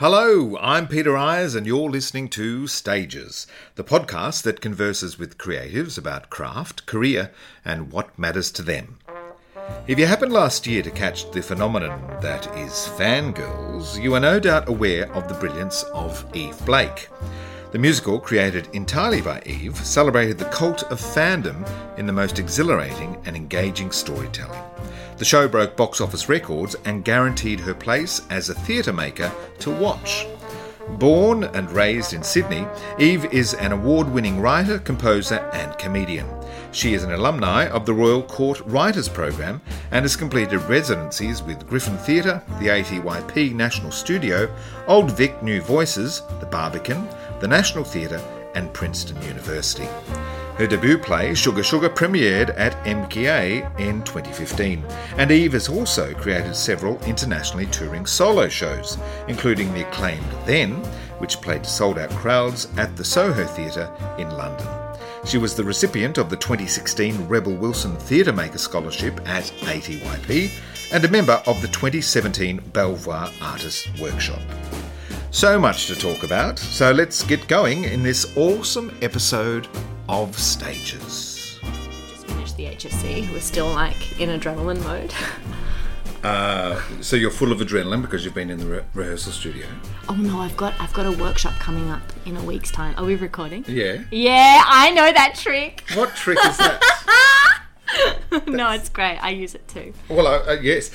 Hello, I'm Peter Eyers, and you're listening to Stages, the podcast that converses with creatives about craft, career, and what matters to them. If you happened last year to catch the phenomenon that is fangirls, you are no doubt aware of the brilliance of Eve Blake. The musical, created entirely by Eve, celebrated the cult of fandom in the most exhilarating and engaging storytelling. The show broke box office records and guaranteed her place as a theatre maker to watch. Born and raised in Sydney, Eve is an award winning writer, composer, and comedian. She is an alumni of the Royal Court Writers Program and has completed residencies with Griffin Theatre, the ATYP National Studio, Old Vic New Voices, the Barbican, the National Theatre, and Princeton University. Her debut play, Sugar Sugar, premiered at MKA in 2015, and Eve has also created several internationally touring solo shows, including the acclaimed Then, which played sold out crowds at the Soho Theatre in London. She was the recipient of the 2016 Rebel Wilson Theatre Maker Scholarship at ATYP and a member of the 2017 Belvoir Artists Workshop. So much to talk about, so let's get going in this awesome episode of stages. Just finished the HSC. We're still like in adrenaline mode. Uh, so you're full of adrenaline because you've been in the re- rehearsal studio. Oh no, I've got I've got a workshop coming up in a week's time. Are we recording? Yeah. Yeah, I know that trick. What trick is that? no, it's great. I use it too. well, uh, uh, yes.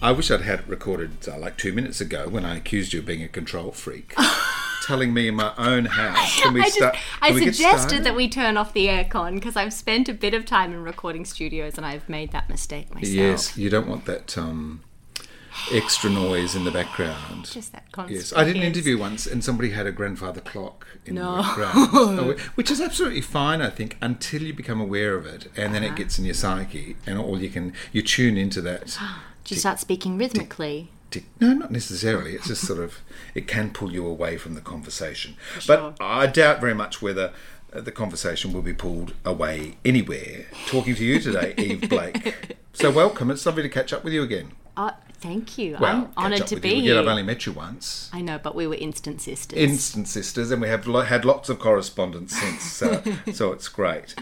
I wish I'd had it recorded uh, like two minutes ago when I accused you of being a control freak. telling me in my own house. Can we I just? I suggested that we turn off the aircon because I've spent a bit of time in recording studios and I've made that mistake myself. Yes, you don't want that um, extra noise in the background. Just that constant. Yes, I did an interview once, and somebody had a grandfather clock in No. the background, Oh, which is absolutely fine, I think, until you become aware of it, and Uh-huh. then it gets in your psyche, and all you can you tune into that. Do you start speaking rhythmically? No, not necessarily. It's just sort of it can pull you away from the conversation, sure. but I doubt very much whether. uh, The conversation will be pulled away anywhere. Talking to you today, Eve Blake. So welcome. It's lovely to catch up with you again. Oh, thank you. Well, I'm honoured to be you here. again. I've only met you once. I know, but we were instant sisters. instant sisters, and we have lo- had lots of correspondence since, so, so it's great.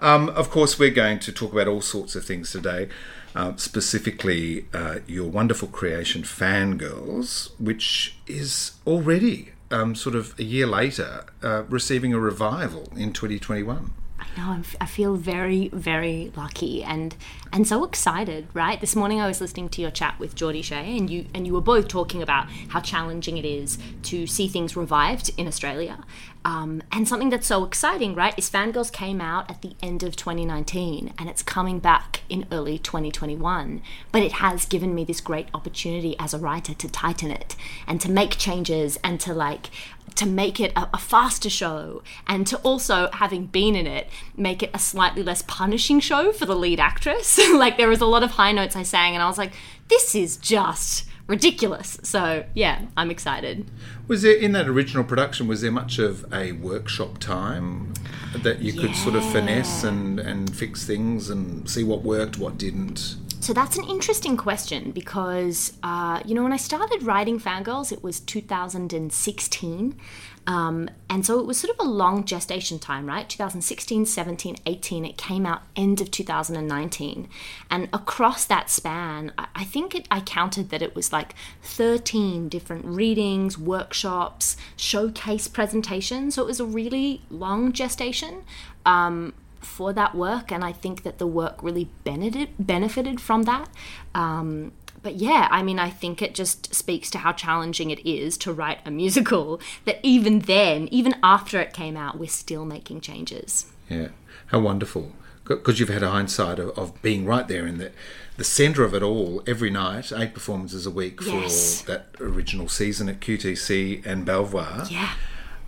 Um, of course, we're going to talk about all sorts of things today, uh, specifically uh, your wonderful creation, Fangirls, which is already um, sort of a year later uh, receiving a revival in 2021. Know. I'm, I feel very, very lucky and and so excited. Right. This morning I was listening to your chat with Geordie Shea, and you and you were both talking about how challenging it is to see things revived in Australia. Um, and something that's so exciting, right, is Fangirls came out at the end of 2019 and it's coming back in early 2021. But it has given me this great opportunity as a writer to tighten it and to make changes and to like to make it a, a faster show and to also having been in it make it a slightly less punishing show for the lead actress like there was a lot of high notes i sang and i was like this is just ridiculous so yeah i'm excited Was there in that original production? Was there much of a workshop time that you could sort of finesse and, and fix things and see what worked, what didn't? So that's an interesting question because, uh, you know, when I started writing Fangirls, it was 2016. Um, and so it was sort of a long gestation time, right? 2016, 17, 18. It came out end of 2019. And across that span, I, think it, I counted that it was like 13 different readings, workshops, showcase presentations. So it was a really long gestation. Um, for that work, and I think that the work really benefited benefited from that. Um, but yeah, I mean, I think it just speaks to how challenging it is to write a musical. That even then, even after it came out, we're still making changes. Yeah, how wonderful. Because you've had a hindsight of, of being right there in the, the centre of it all every night, eight performances a week Yes. for that original season at QTC and Belvoir. Yeah,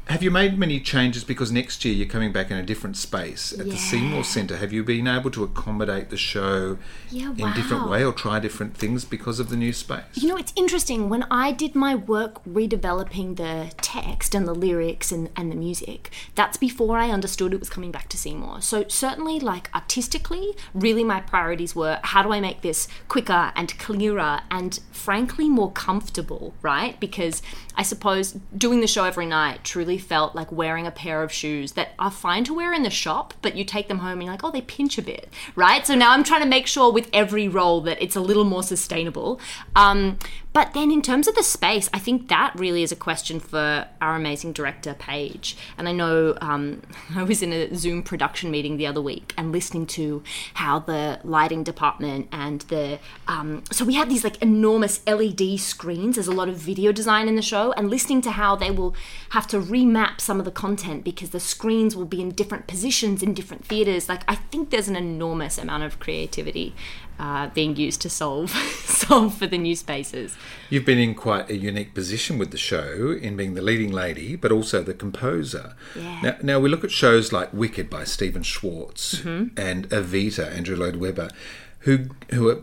Have you made many changes because next year you're coming back in a different space at the Seymour Centre? Have you been able to accommodate the show Yeah, in a different way or try different things because of the new space? You know, it's interesting. When I did my work redeveloping the text and the lyrics and, and the music, that's before I understood it was coming back to Seymour. So, certainly, like artistically, really my priorities were how do I make this quicker and clearer and frankly more comfortable, right? Because I suppose doing the show every night truly felt like wearing a pair of shoes that are fine to wear in the shop, but you take them home and you're like, oh, they pinch a bit, right? So now I'm trying to make sure with every role that it's a little more sustainable. Um, but then in terms of the space, I think that really is a question for our amazing director, Paige. And I know um, I was in a Zoom production meeting the other week and listening to how the lighting department and the um, so we have these like enormous LED screens. There's a lot of video design in the show, and listening to how they will have to remap some of the content because the screens will be in different positions in different theaters. Like I think there's an enormous amount of creativity uh, being used to solve solve for the new spaces. You've been in quite a unique position with the show in being the leading lady, but also the composer. Yeah. Now, now we look at shows like Wicked by Stephen Schwartz Mm-hmm. and Evita, Andrew Lloyd Webber, who who are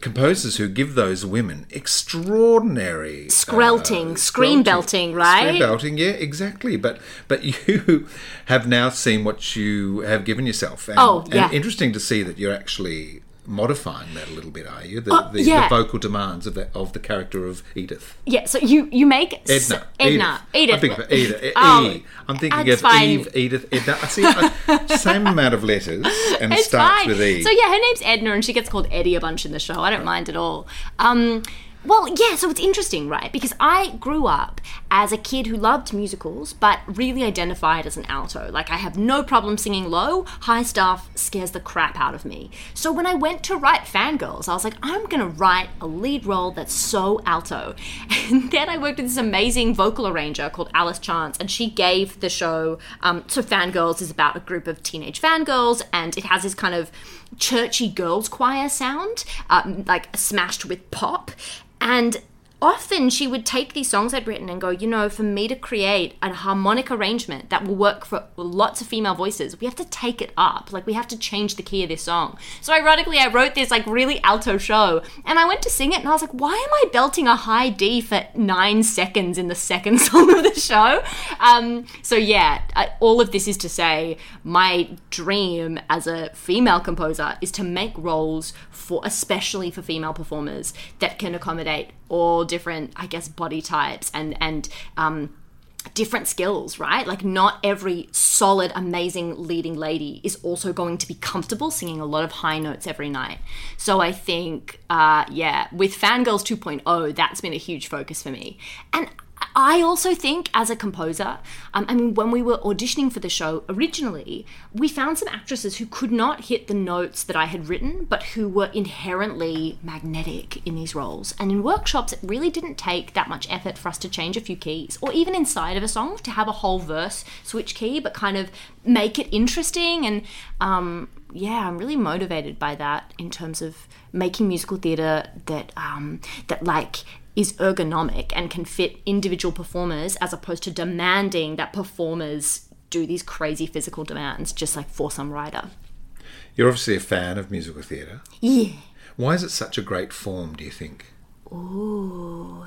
composers who give those women extraordinary Skrelting, uh, skrelting, belting, right? Scream belting, yeah, exactly. But but you have now seen what you have given yourself. And, Oh, yeah. and interesting to see that you're actually modifying that a little bit, are you? The, Oh, the, yeah. the vocal demands of the, of the character of Edith. Yeah, so you you make Edna. Edna, Edith. I'm thinking of Edith. Oh, E. I'm thinking of fine. Eve, Edith, Edna. I see uh, same amount of letters and It's starts fine. with E. So yeah, her name's Edna, and she gets called Eddie a bunch in the show. I don't mind at all. Um, well, yeah. So it's interesting, right? Because I grew up as a kid who loved musicals, but really identified as an alto. Like I have no problem singing low. High stuff scares the crap out of me. So when I went to write Fangirls, I was like, I'm gonna write a lead role that's so alto. And then I worked with this amazing vocal arranger called Alice Chance, and she gave the show. Um, so Fangirls is about a group of teenage fangirls, and it has this kind of churchy girls choir sound, um, like smashed with pop. And often she would take these songs I'd written and go, you know, for me to create a harmonic arrangement that will work for lots of female voices, we have to take it up. Like we have to change the key of this song. So ironically, I wrote this like really alto show and I went to sing it and I was like, why am I belting a high D for nine seconds in the second song of the show? Um, so yeah, I, all of this is to say, my dream as a female composer is to make roles for, especially for female performers, that can accommodate all different, I guess, body types and and um, different skills, right? Like, not every solid, amazing leading lady is also going to be comfortable singing a lot of high notes every night. So, I think, uh, yeah, with Fangirls 2.0, that's been a huge focus for me. And I also think, as a composer, um, I mean, when we were auditioning for the show originally, we found some actresses who could not hit the notes that I had written, but who were inherently magnetic in these roles. And in workshops, it really didn't take that much effort for us to change a few keys, or even inside of a song to have a whole verse switch key, but kind of make it interesting. And um, yeah, I'm really motivated by that in terms of making musical theatre that um, that like is ergonomic and can fit individual performers as opposed to demanding that performers do these crazy physical demands just like for some writer. You're obviously a fan of musical theatre. Yeah. Why is it such a great form, do you think? Ooh.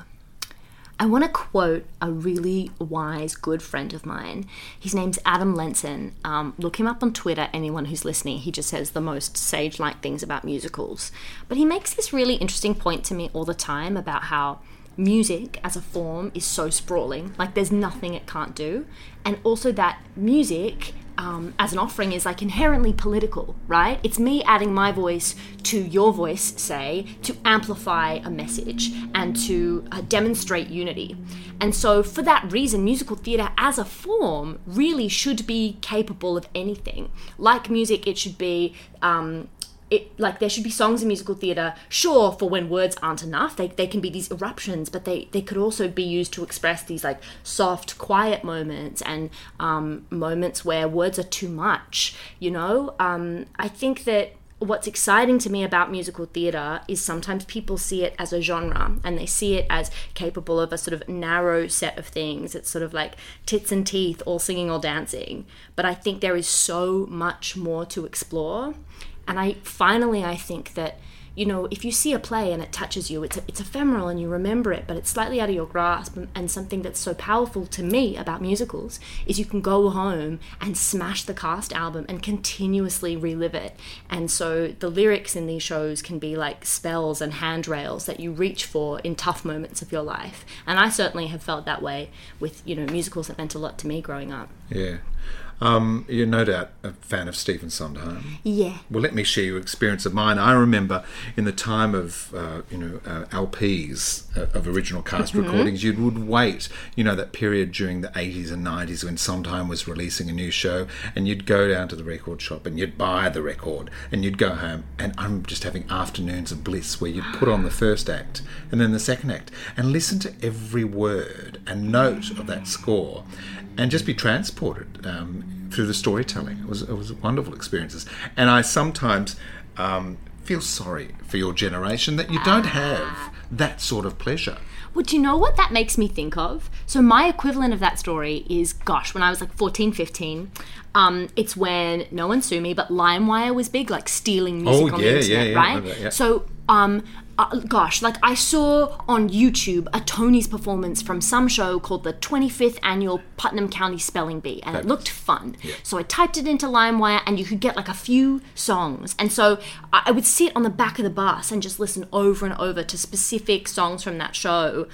I want to quote a really wise, good friend of mine. His name's Adam Lenson. Um, look him up on Twitter, anyone who's listening. He just says the most sage like things about musicals. But he makes this really interesting point to me all the time about how music as a form is so sprawling, like there's nothing it can't do. And also that music um, as an offering is like inherently political, right? It's me adding my voice to your voice, say, to amplify a message and to uh, demonstrate unity. And so, for that reason, musical theatre as a form really should be capable of anything. Like music, it should be. Um, it, like there should be songs in musical theatre sure for when words aren't enough they, they can be these eruptions but they, they could also be used to express these like soft quiet moments and um, moments where words are too much you know um, i think that what's exciting to me about musical theatre is sometimes people see it as a genre and they see it as capable of a sort of narrow set of things. It's sort of like tits and teeth, all singing, all dancing. But I think there is so much more to explore. And I finally, I think that you know, if you see a play and it touches you, it's, it's ephemeral and you remember it, but it's slightly out of your grasp. And, something that's so powerful to me about musicals is you can go home and smash the cast album and continuously relive it. And so the lyrics in these shows can be like spells and handrails that you reach for in tough moments of your life. And I certainly have felt that way with, you know, musicals that meant a lot to me growing up. Yeah. Um, you're no doubt a fan of Stephen Sondheim. Yeah. Well, let me share your experience of mine. I remember in the time of uh, you know uh, LPs uh, of original cast mm-hmm. recordings, you would wait. You know that period during the 80s and 90s when Sondheim was releasing a new show, and you'd go down to the record shop and you'd buy the record, and you'd go home. And I'm just having afternoons of bliss where you'd put on the first act and then the second act and listen to every word and note of that score and just be transported um, through the storytelling. It was it was wonderful experiences, and I sometimes um, feel sorry for your generation that you don't have that sort of pleasure. Well, do you know what that makes me think of? So, my equivalent of that story is gosh, when I was like 14, 15, um, it's when no one sue me, but LimeWire was big, like stealing music oh, on yeah, the internet, yeah, yeah, right? That. So, um, uh, gosh, like I saw on YouTube a Tony's performance from some show called the 25th Annual Putnam County Spelling Bee, and it looked fun. Yeah. So I typed it into LimeWire, and you could get like a few songs. And so I would sit on the back of the bus and just listen over and over to specific songs from that show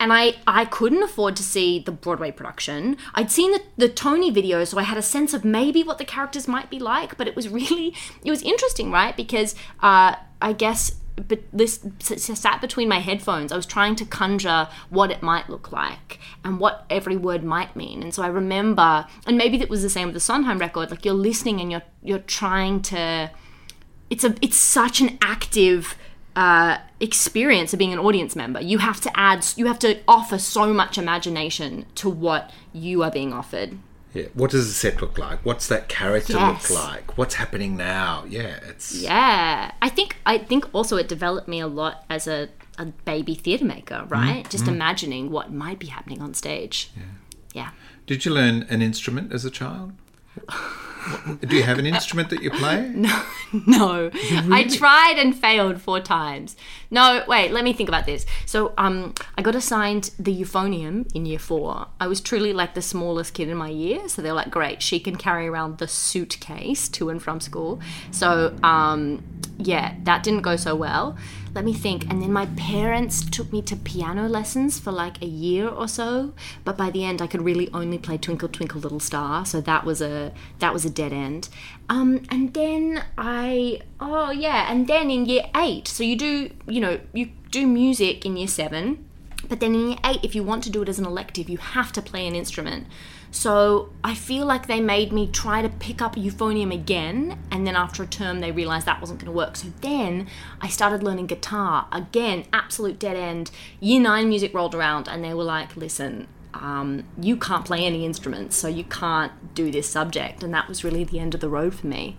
and I, I couldn't afford to see the Broadway production. I'd seen the, the Tony video, so I had a sense of maybe what the characters might be like, but it was really, it was interesting, right? Because uh, I guess but this sat between my headphones. I was trying to conjure what it might look like and what every word might mean. And so I remember, and maybe that was the same with the Sondheim record. Like you're listening and you're you're trying to. It's a it's such an active uh, experience of being an audience member. You have to add, you have to offer so much imagination to what you are being offered. Yeah. What does the set look like? What's that character yes. look like? What's happening now? Yeah, it's Yeah. I think I think also it developed me a lot as a, a baby theatre maker, right? Mm, Just mm. imagining what might be happening on stage. Yeah. Yeah. Did you learn an instrument as a child? Do you have an instrument that you play? No, no. Really? I tried and failed four times. No, wait. Let me think about this. So, um, I got assigned the euphonium in year four. I was truly like the smallest kid in my year, so they're like, "Great, she can carry around the suitcase to and from school." So, um, yeah, that didn't go so well let me think. And then my parents took me to piano lessons for like a year or so, but by the end I could really only play Twinkle Twinkle Little Star, so that was a that was a dead end. Um, and then I oh yeah, and then in year eight, so you do you know you do music in year seven, but then in year eight, if you want to do it as an elective, you have to play an instrument. So I feel like they made me try to pick up euphonium again, and then after a term, they realized that wasn't going to work. So then I started learning guitar again, absolute dead end. Year nine music rolled around, and they were like, listen, um, you can't play any instruments, so you can't do this subject. And that was really the end of the road for me.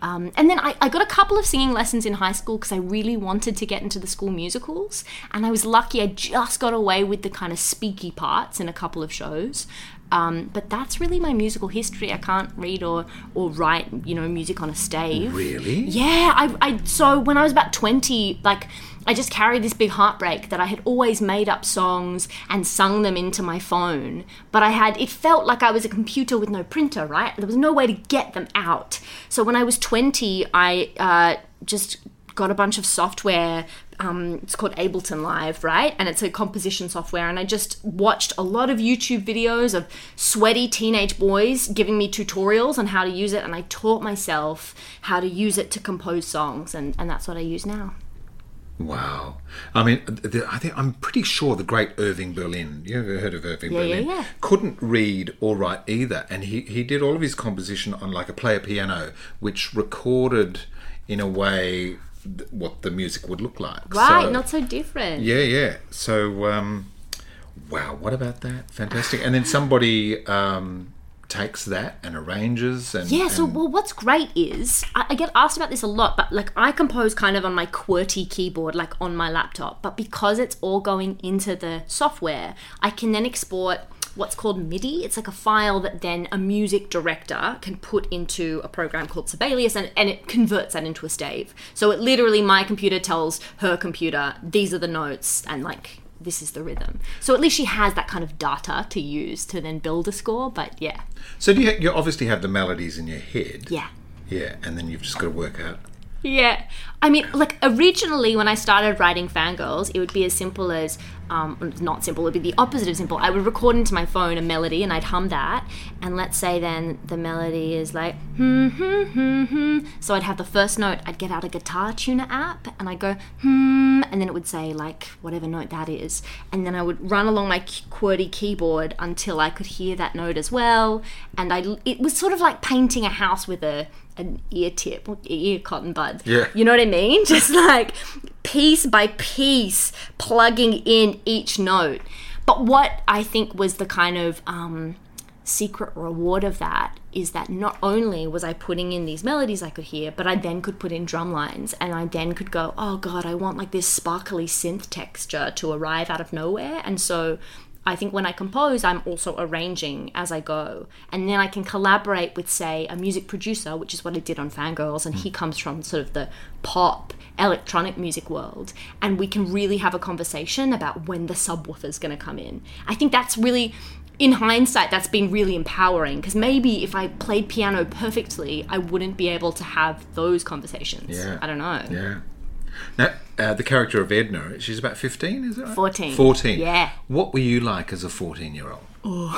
Um, and then I, I, got a couple of singing lessons in high school because I really wanted to get into the school musicals. And I was lucky I just got away with the kind of speaky parts in a couple of shows. Um, but that's really my musical history. I can't read or or write, you know, music on a stave. Really? Yeah. I, I so when I was about twenty, like. I just carried this big heartbreak that I had always made up songs and sung them into my phone, but I had it felt like I was a computer with no printer, right? There was no way to get them out. So when I was 20, I uh, just got a bunch of software um, it's called Ableton Live, right? And it's a composition software. And I just watched a lot of YouTube videos of sweaty teenage boys giving me tutorials on how to use it. And I taught myself how to use it to compose songs. And, and that's what I use now. Wow. I mean, the, I think I'm pretty sure the great Irving Berlin, you ever heard of Irving yeah, Berlin? Yeah, yeah. Couldn't read or write either. And he, he did all of his composition on like a player piano, which recorded in a way what the music would look like. Right, so, not so different. Yeah, yeah. So, um, wow, what about that? Fantastic. And then somebody um, takes that and arranges and Yeah, so and- well, what's great is I, I get asked about this a lot, but like I compose kind of on my QWERTY keyboard, like on my laptop. But because it's all going into the software, I can then export what's called MIDI. It's like a file that then a music director can put into a program called Sibelius, and, and it converts that into a stave. So it literally, my computer tells her computer, these are the notes, and like this is the rhythm. So at least she has that kind of data to use to then build a score. But yeah, so do you, you obviously have the melodies in your head yeah. yeah and then you've just got to work out Yeah. I mean, like originally when I started writing Fangirls, it would be as simple as, um, not simple, it would be the opposite of simple. I would record into my phone a melody and I'd hum that. And let's say then the melody is like, hmm, hmm, hmm, hmm. So I'd have the first note, I'd get out a guitar tuner app and I'd go, hmm, and then it would say like whatever note that is. And then I would run along my QWERTY keyboard until I could hear that note as well. And I, it was sort of like painting a house with a, an ear tip, ear cotton bud. Yeah. You know what I mean? Just like piece by piece, plugging in each note. But what I think was the kind of um, secret reward of that is that not only was I putting in these melodies I could hear, but I then could put in drum lines and I then could go, oh God, I want like this sparkly synth texture to arrive out of nowhere. And so I think when I compose, I'm also arranging as I go. And then I can collaborate with, say, a music producer, which is what I did on Fangirls, and he hmm. comes from sort of the pop, electronic music world. And we can really have a conversation about when the subwoofer's going to come in. I think that's really. In hindsight, that's been really empowering because maybe if I played piano perfectly, I wouldn't be able to have those conversations. Yeah. I don't know. Yeah. Now, uh, the character of Edna, she's about 15, is it right? 14. 14. Yeah. What were you like as a 14 year old?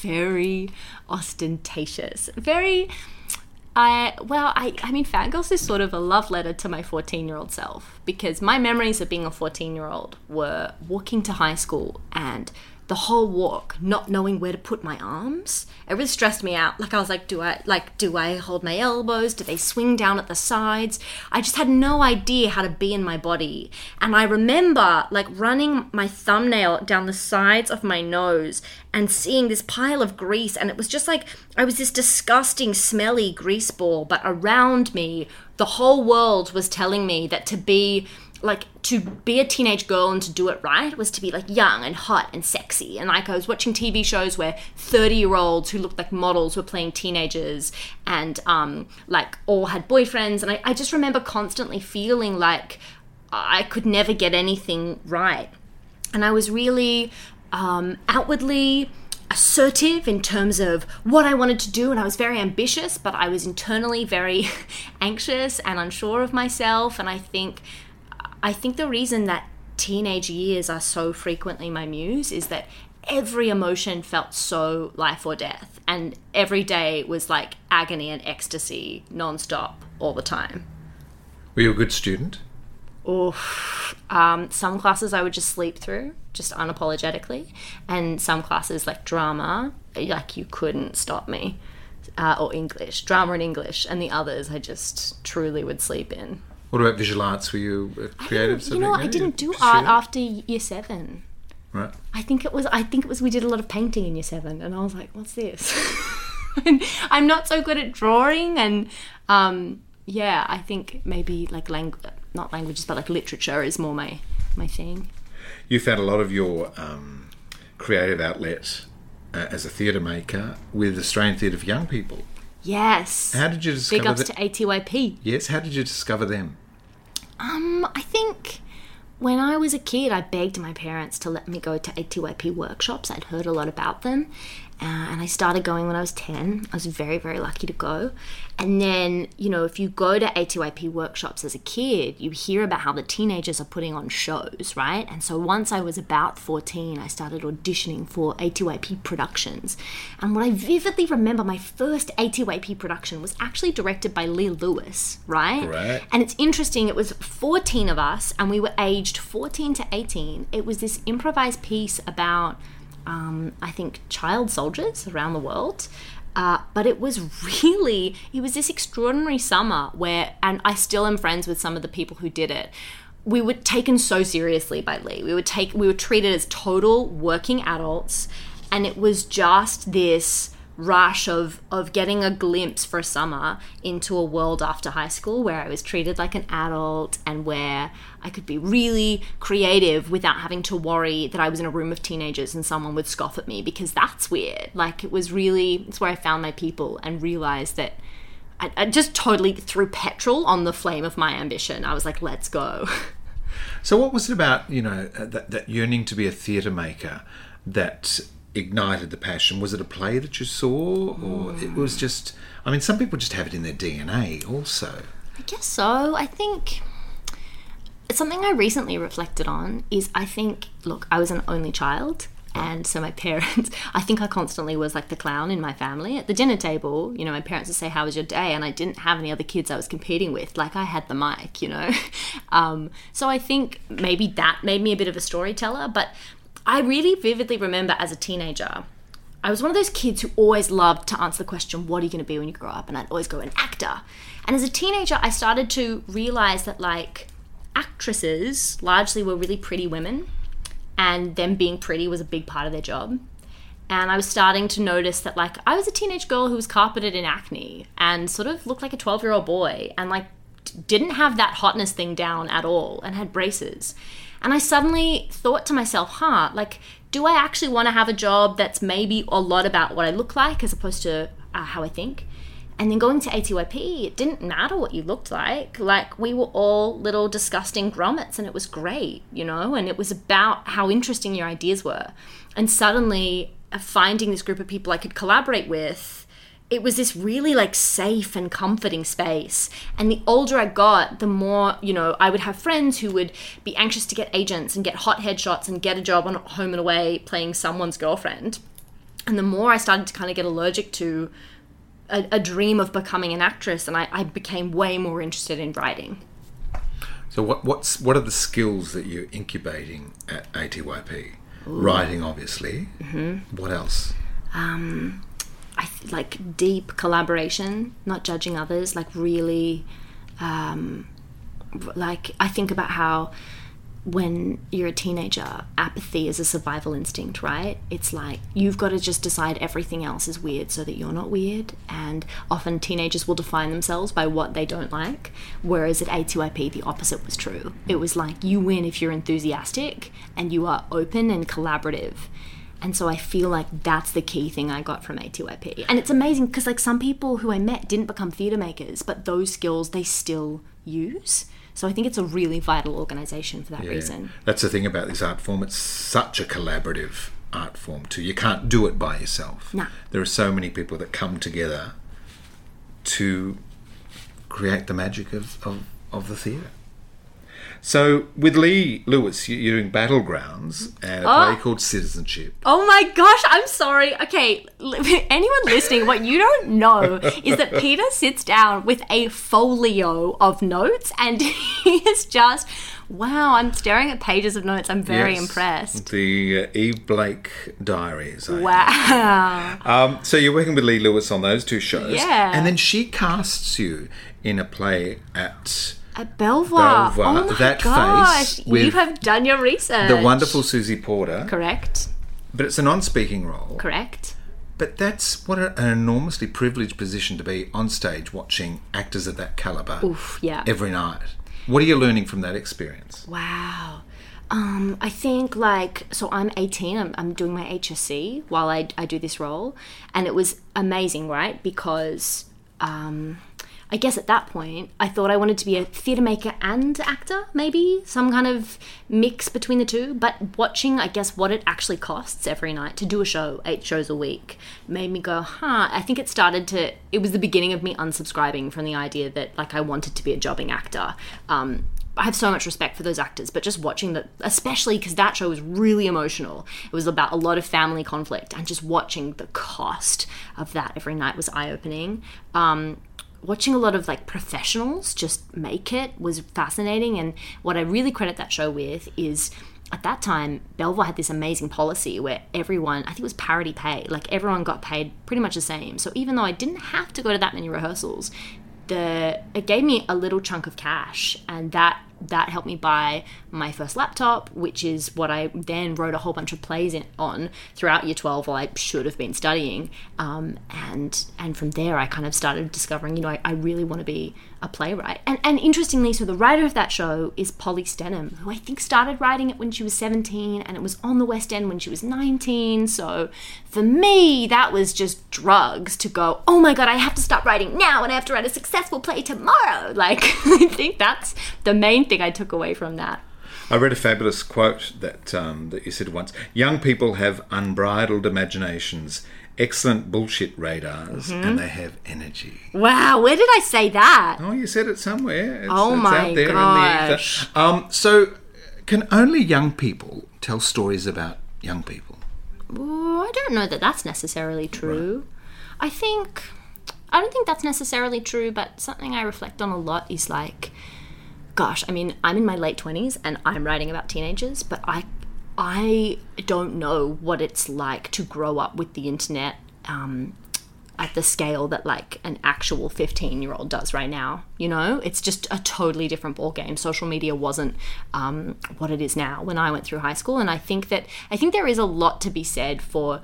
very ostentatious. Very I well, I I mean Fangirls is sort of a love letter to my 14-year-old self because my memories of being a 14-year-old were walking to high school and the whole walk not knowing where to put my arms. It really stressed me out. Like i was like do i like do i hold my elbows? Do they swing down at the sides? I just had no idea how to be in my body. And i remember like running my thumbnail down the sides of my nose and seeing this pile of grease. And it was just like i was this disgusting smelly grease ball. But around me the whole world was telling me that to be like to be a teenage girl and to do it right was to be like young and hot and sexy. And like i was watching tv shows where 30 year olds who looked like models were playing teenagers and um like all had boyfriends. And i, I just remember constantly feeling like i could never get anything right. And i was really um outwardly assertive in terms of what I wanted to do, and I was very ambitious, but I was internally very anxious and unsure of myself. And I think, I think the reason that teenage years are so frequently my muse is that every emotion felt so life or death, and every day was like agony and ecstasy nonstop all the time. Were you a good student? Oof. Um, some classes I would just sleep through, just unapologetically, and some classes like drama, like you couldn't stop me, uh, or English, drama and English, and the others I just truly would sleep in. What about visual arts? Were you a creative you know. I didn't do art after year seven. Right. I think it was. I think it was. We did a lot of painting in year seven, and I was like, "What's this?" I'm not so good at drawing, and um, yeah, I think maybe like lang- not languages, but like literature is more my my thing. You found a lot of your um, creative outlet uh, as a theatre maker with Australian Theatre for Young People. Yes. How did you discover Big ups that? to ATYP. Yes, how did you discover them? Um, I think when I was a kid, I begged my parents to let me go to ATYP workshops. I'd heard a lot about them. Uh, and I started going when I was 10. I was very, very lucky to go. And then, you know, if you go to ATYP workshops as a kid, you hear about how the teenagers are putting on shows, right? And so once I was about 14, I started auditioning for ATYP productions. And what I vividly remember, my first ATYP production was actually directed by Lee Lewis, right? Right. And it's interesting, it was 14 of us, and we were aged 14 to 18. It was this improvised piece about, um, I think, child soldiers around the world. Uh, but it was really, it was this extraordinary summer where, and I still am friends with some of the people who did it, we were taken so seriously by Lee. We were take we were treated as total working adults, and it was just this rush of of getting a glimpse for a summer into a world after high school where I was treated like an adult and where I could be really creative without having to worry that I was in a room of teenagers and someone would scoff at me because that's weird. Like it was really it's where I found my people and realized that I, I just totally threw petrol on the flame of my ambition. I was like, let's go. So, what was it about you know uh, that, that yearning to be a theatre maker that ignited the passion? Was it a play that you saw, or it was just? I mean, some people just have it in their DNA. Also, I guess so. I think something I recently reflected on is I think, look, I was an only child. And so my parents, I think I constantly was like the clown in my family. At the dinner table, you know, my parents would say, How was your day? And I didn't have any other kids I was competing with. Like I had the mic, you know? Um, so I think maybe that made me a bit of a storyteller. But I really vividly remember as a teenager, I was one of those kids who always loved to answer the question, What are you going to be when you grow up? And I'd always go, An actor. And as a teenager, I started to realize that, like, actresses largely were really pretty women and them being pretty was a big part of their job. And I was starting to notice that, like, I was a teenage girl who was carpeted in acne and sort of looked like a 12 year old boy and, like, didn't have that hotness thing down at all and had braces. And I suddenly thought to myself, huh, like, do I actually want to have a job that's maybe a lot about what I look like as opposed to uh, how I think? And then going to ATYP, it didn't matter what you looked like. Like, we were all little disgusting grommets, and it was great, you know? And it was about how interesting your ideas were. And suddenly, uh, finding this group of people I could collaborate with, it was this really like safe and comforting space. And the older I got, the more, you know, I would have friends who would be anxious to get agents and get hot headshots and get a job on Home and Away playing someone's girlfriend. And the more I started to kind of get allergic to a, a dream of becoming an actress, and I, I became way more interested in writing. so what what's what are the skills that you're incubating at ATYP? Writing, obviously. Mm-hmm. What else? um, th- like deep collaboration, not judging others, like really, um, like I think about how when you're a teenager, apathy is a survival instinct, right? It's like you've got to just decide everything else is weird so that you're not weird. And often teenagers will define themselves by what they don't like. Whereas at ATYP, the opposite was true. It was like you win if you're enthusiastic and you are open and collaborative. And so I feel like that's the key thing I got from ATYP. And it's amazing because like some people who I met didn't become theatre makers, but those skills they still use. So I think it's a really vital organisation for that reason. That's the thing about this art form. It's such a collaborative art form too. You can't do it by yourself. No. There are so many people that come together to create the magic of, of, of the theatre. So with Lee Lewis, you- you're doing Battlegrounds and a Oh. play called Citizenship. Oh my gosh, I'm sorry. Okay, anyone listening, what you don't know is that Peter sits down with a folio of notes and he is just, wow, I'm staring at pages of notes. I'm very Yes. impressed. The uh, Eve Blake Diaries. I Wow. Um, so you're working with Lee Lewis on those two shows. Yeah. And then she casts you in a play at At Belvoir. Belvoir, oh my that gosh, face you have done your research. the wonderful Susie Porter. Correct. But it's a non-speaking role. Correct. But that's what an enormously privileged position to be on stage watching actors of that caliber Oof, yeah. every night. What are you learning from that experience? Wow. Um, I think like so I'm 18 I'm, I'm doing my HSC while I, I do this role and it was amazing right because um, I guess at that point I thought I wanted to be a theatre maker and actor maybe some kind of mix between the two but watching I guess what it actually costs every night to do a show eight shows a week made me go huh I think it started to it was the beginning of me unsubscribing from the idea that like I wanted to be a jobbing actor um, I have so much respect for those actors, but just watching that, especially because that show was really emotional. It was about a lot of family conflict, and just watching the cost of that every night was eye opening. Um, watching a lot of like professionals just make it was fascinating, and what I really credit that show with is. At that time, Belvoir had this amazing policy where everyone, I think it was parity pay, like everyone got paid pretty much the same. So even though I didn't have to go to that many rehearsals, the it gave me a little chunk of cash and that that helped me buy my first laptop, which is what I then wrote a whole bunch of plays in, on throughout year 12 while I should have been studying. Um, and and from there, I kind of started discovering, you know, I, I really want to be a playwright. And, and interestingly, so the writer of that show is Polly Stenham, who I think started writing it when she was 17 and it was on the West End when she was 19. So for me, that was just drugs to go, oh my God, I have to start writing now and I have to write a successful play tomorrow. Like, I think that's the main thing I took away from that. I read a fabulous quote that um, that you said once: "Young people have unbridled imaginations, excellent bullshit radars, Mm-hmm. and they have energy." Wow, where did I say that? Oh, you said it somewhere. It's, Oh it's my out there gosh. In the. Um, so, can only young people tell stories about young people? Well, I don't know that that's necessarily true. I think I don't think that's necessarily true, but something I reflect on a lot is like gosh, I mean, I'm in my late 20s and I'm writing about teenagers, but I I don't know what it's like to grow up with the internet um, at the scale that like an actual 15 year old does right now you know? It's just a totally different ball game social media wasn't um, what it is now when i went through high school and i think that i think there is a lot to be said for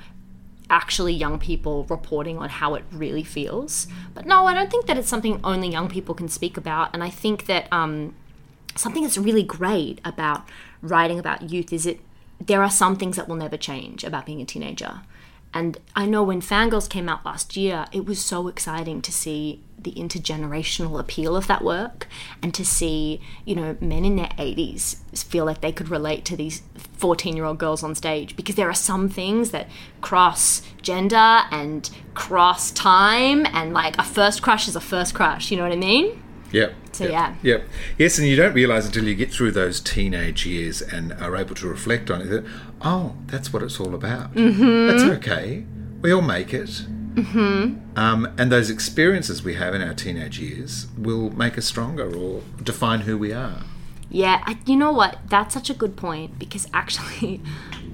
actually young people reporting on how it really feels but no i don't think that it's something only young people can speak about and i think that um, something that's really great about writing about youth is it there are some things that will never change about being a teenager and I know when Fangirls came out last year, it was so exciting to see the intergenerational appeal of that work and to see, you know, men in their 80s feel like they could relate to these 14 year old girls on stage because there are some things that cross gender and cross time and like a first crush is a first crush, you know what I mean? Yep. So, yep, yeah. Yep. Yes, and you don't realise until you get through those teenage years and are able to reflect on it that, oh, that's what it's all about. Mm-hmm. That's okay. We all make it. Mm-hmm. Um, and those experiences we have in our teenage years will make us stronger or define who we are. Yeah, I, you know what? That's such a good point because actually,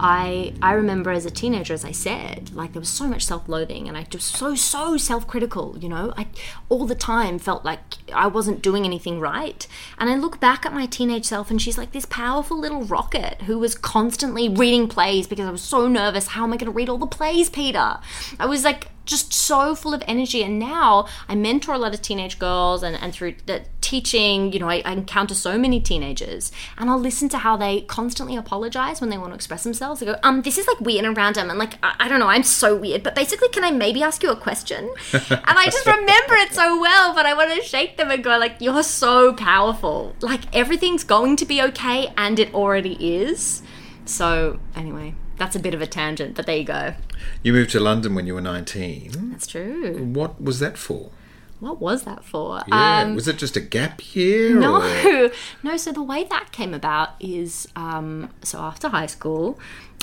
I I remember as a teenager, as I said, like there was so much self-loathing, and I just so so self-critical. You know, I all the time felt like I wasn't doing anything right. And I look back at my teenage self, and she's like this powerful little rocket who was constantly reading plays because I was so nervous. How am I going to read all the plays, Peter? I was like just so full of energy. And now I mentor a lot of teenage girls, and, and through the teaching, you know, I, I encounter so many teenagers, and I'll listen to how they constantly apologize when they want to express themselves. They go, um, this is like weird and random, and like, I, I don't know, I'm so weird, but basically, can I maybe ask you a question? and I just remember it so well, but I want to shake them and go, like, you're so powerful. Like, everything's going to be okay, and it already is. So, anyway, that's a bit of a tangent, but there you go. You moved to London when you were 19. That's true. What was that for? What was that for? Yeah. Um, was it just a gap year? or- no, no. So the way that came about is, um, so after high school,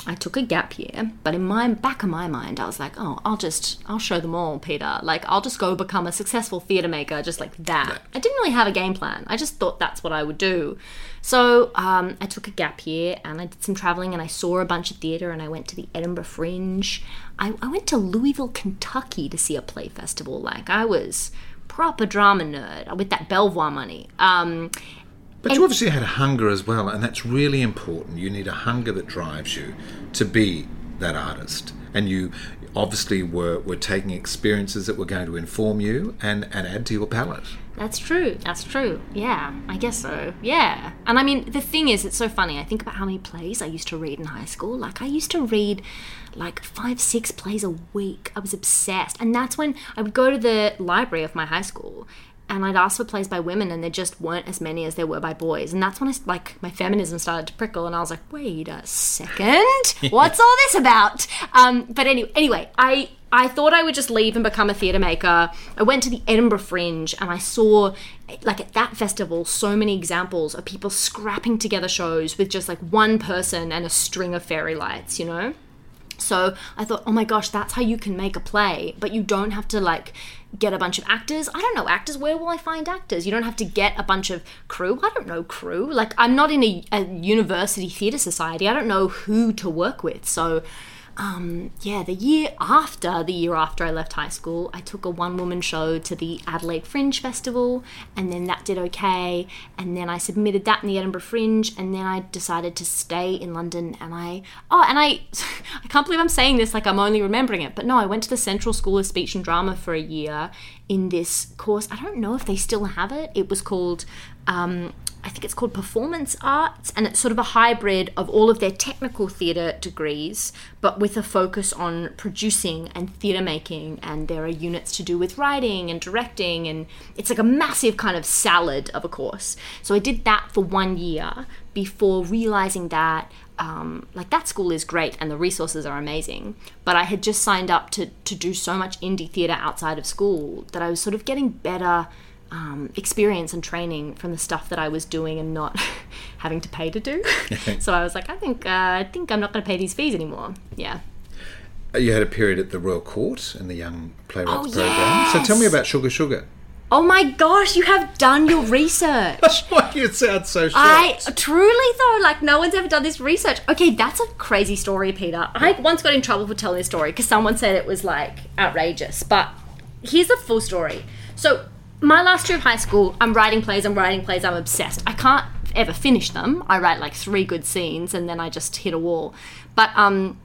I took a gap year. But in my back of my mind, I was like, oh, I'll just, I'll show them all, Peter. Like, I'll just go become a successful theatre maker, just like that. I didn't really have a game plan. I just thought that's what I would do. So um, I took a gap year and I did some traveling and I saw a bunch of theatre and I went to the Edinburgh Fringe. I, I went to Louisville, Kentucky to see a play festival. Like I was proper drama nerd with that Belvoir money. Um, But you obviously had a hunger as well, and that's really important. You need a hunger that drives you to be that artist. And you obviously were, were taking experiences that were going to inform you and, and add to your palette. That's true. That's true. Yeah, I guess so. Yeah. And I mean, the thing is, it's so funny. I think about how many plays I used to read in high school. Like, I used to read like five, six plays a week. I was obsessed. And that's when I would go to the library of my high school and I'd ask for plays by women, and there just weren't as many as there were by boys. And that's when I, like, my feminism started to prickle, and I was like, wait a second, what's all this about? Um, but anyway, anyway, I I thought I would just leave and become a theatre maker. I went to the Edinburgh Fringe and I saw, like at that festival, so many examples of people scrapping together shows with just like one person and a string of fairy lights, you know? So I thought, oh my gosh, that's how you can make a play, but you don't have to like get a bunch of actors. I don't know actors. Where will I find actors? You don't have to get a bunch of crew. I don't know crew. Like I'm not in a, a university theatre society. I don't know who to work with. So um, yeah, the year after, the year after I left high school, I took a one woman show to the Adelaide Fringe Festival, and then that did okay. And then I submitted that in the Edinburgh Fringe, and then I decided to stay in London. And I, oh, and I, I can't believe I'm saying this like I'm only remembering it, but no, I went to the Central School of Speech and Drama for a year in this course. I don't know if they still have it. It was called um, I think it's called Performance Arts, and it's sort of a hybrid of all of their technical theatre degrees, but with a focus on producing and theatre making. And there are units to do with writing and directing, and it's like a massive kind of salad of a course. So I did that for one year before realizing that. Um, like that school is great and the resources are amazing, but I had just signed up to to do so much indie theatre outside of school that I was sort of getting better um, experience and training from the stuff that I was doing and not having to pay to do. so I was like, I think uh, I think I'm not going to pay these fees anymore. Yeah. Uh, you had a period at the Royal Court in the Young Playwrights Oh, program. So tell me about Sugar Sugar. Oh my gosh, you have done your research. Why you sound so shocked? I truly though, like no one's ever done this research. Okay, that's a crazy story, Peter. I once got in trouble for telling this story because someone said it was like outrageous. But here's the full story. So my last year of high school, I'm writing plays, I'm writing plays, I'm obsessed. I can't ever finish them. I write like three good scenes and then I just hit a wall. But um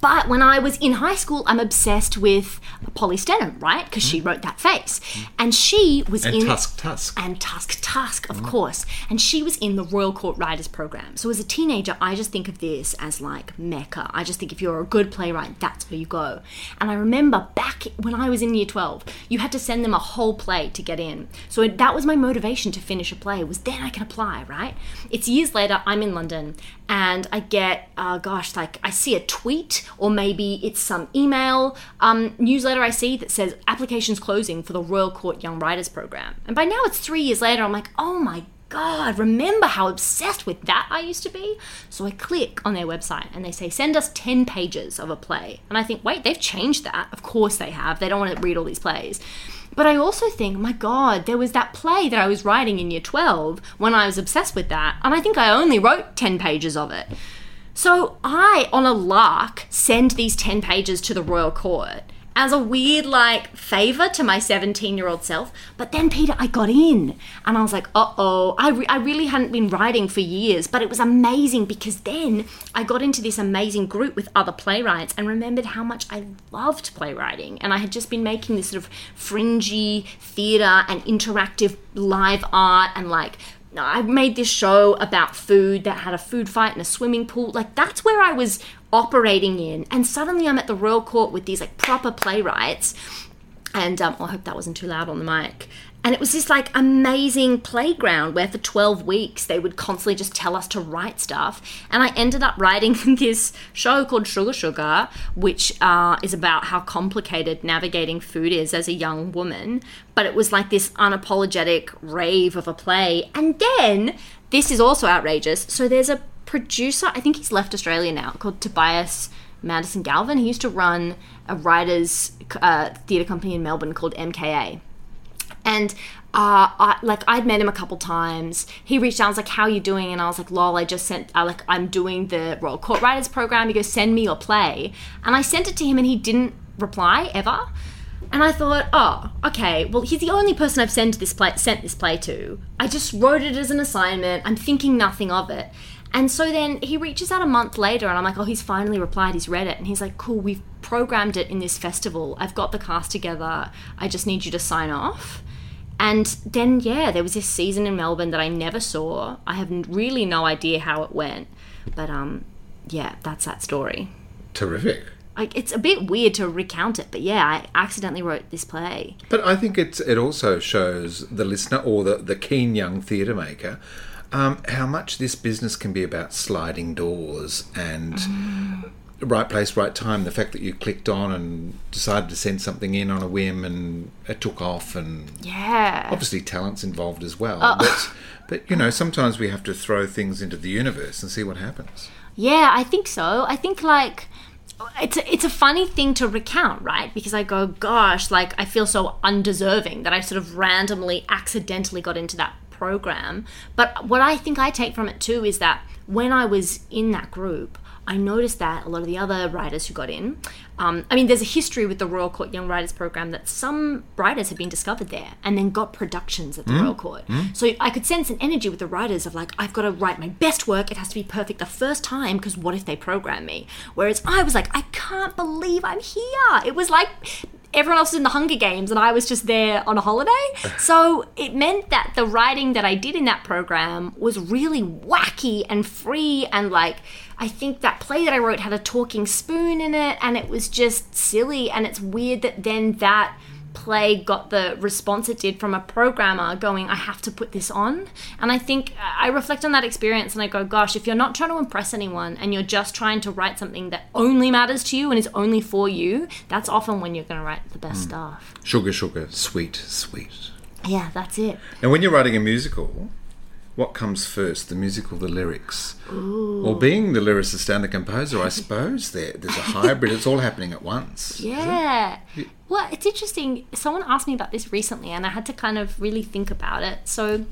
but when I was in high school, I'm obsessed with Polly Stenham, right? Because she wrote that face, and she was and in Tusk Tusk. and Tusk Tusk, of course. And she was in the Royal Court Writers Program. So as a teenager, I just think of this as like Mecca. I just think if you're a good playwright, that's where you go. And I remember back when I was in year 12, you had to send them a whole play to get in. So that was my motivation to finish a play, was then I can apply, right? It's years later, I'm in London, and I get, uh, gosh, like I see a tweet, or maybe it's some email um, newsletter I see that says applications closing for the Royal Court Young Writers Program. And by now it's three years later, I'm like, oh my God, remember how obsessed with that I used to be? So I click on their website and they say, send us 10 pages of a play. And I think, wait, they've changed that. Of course they have. They don't want to read all these plays. But I also think, my God, there was that play that I was writing in year 12 when I was obsessed with that. And I think I only wrote 10 pages of it. So I, on a lark, send these 10 pages to the Royal Court as a weird, like, favor to my 17 year old self. But then, Peter, I got in and I was like, uh oh. I, re- I really hadn't been writing for years, but it was amazing because then I got into this amazing group with other playwrights and remembered how much I loved playwriting. And I had just been making this sort of fringy theatre and interactive live art and like I made this show about food that had a food fight in a swimming pool. Like that's where I was operating in, and suddenly I'm at the Royal Court with these like proper playwrights. And um, oh, I hope that wasn't too loud on the mic. And it was this like amazing playground where for 12 weeks they would constantly just tell us to write stuff. And I ended up writing this show called Sugar Sugar, which uh, is about how complicated navigating food is as a young woman. But it was like this unapologetic rave of a play. And then, this is also outrageous. So there's a producer, I think he's left Australia now, called Tobias Manderson-Galvin. He used to run a writers' uh, theatre company in Melbourne called MKA and uh, I, like I'd met him a couple times. He reached out, I was like, "How you doing?" And I was like, "Lol, I just sent. I like I'm doing the Royal Court Writers Program." He goes, "Send me your play," and I sent it to him, and he didn't reply ever. And I thought, oh, okay. Well, he's the only person I've sent this play sent this play to. I just wrote it as an assignment. I'm thinking nothing of it. And so then he reaches out a month later, and I'm like, oh, he's finally replied. He's read it, and he's like, cool. We've programmed it in this festival. I've got the cast together. I just need you to sign off. And then, yeah, there was this season in Melbourne that I never saw. I have really no idea how it went. But, um, yeah, that's that story. Terrific. Like, it's a bit weird to recount it, but yeah, I accidentally wrote this play. But I think it's it also shows the listener or the, the keen young theatre maker um, how much this business can be about sliding doors and right place, right time. The fact that you clicked on and decided to send something in on a whim and it took off, and Yeah. obviously talent's involved as well. Oh. But, but you know, sometimes we have to throw things into the universe and see what happens. Yeah, I think so. I think like it's a, it's a funny thing to recount, right? Because I go, gosh, like I feel so undeserving that I sort of randomly, accidentally got into that program. But what I think I take from it too is that when I was in that group, I noticed that a lot of the other writers who got in, um, I mean, there's a history with the Royal Court Young Writers Program that some writers have been discovered there and then got productions at the Royal Court. So I could sense an energy with the writers of like, I've got to write my best work. It has to be perfect the first time because what if they program me? Whereas I was like, I can't believe I'm here. It was like everyone else was in the Hunger Games and I was just there on a holiday. So it meant that the writing that I did in that program was really wacky and free and like I think that play that I wrote had a talking spoon in it and it was just silly and it's weird that then that play got the response it did from a programmer going I have to put this on. And I think I reflect on that experience and I go gosh if you're not trying to impress anyone and you're just trying to write something that only matters to you and is only for you that's often when you're going to write the best mm. stuff. Sugar, sugar, sweet, sweet. yeah that's it. Now, when you're writing a musical, what comes first, the music or the lyrics? Or being the lyricist and the composer, I suppose there, there's a hybrid. it's all happening at once. Yeah. Well, it's interesting. Someone asked me about this recently, and I had to kind of really think about it. So,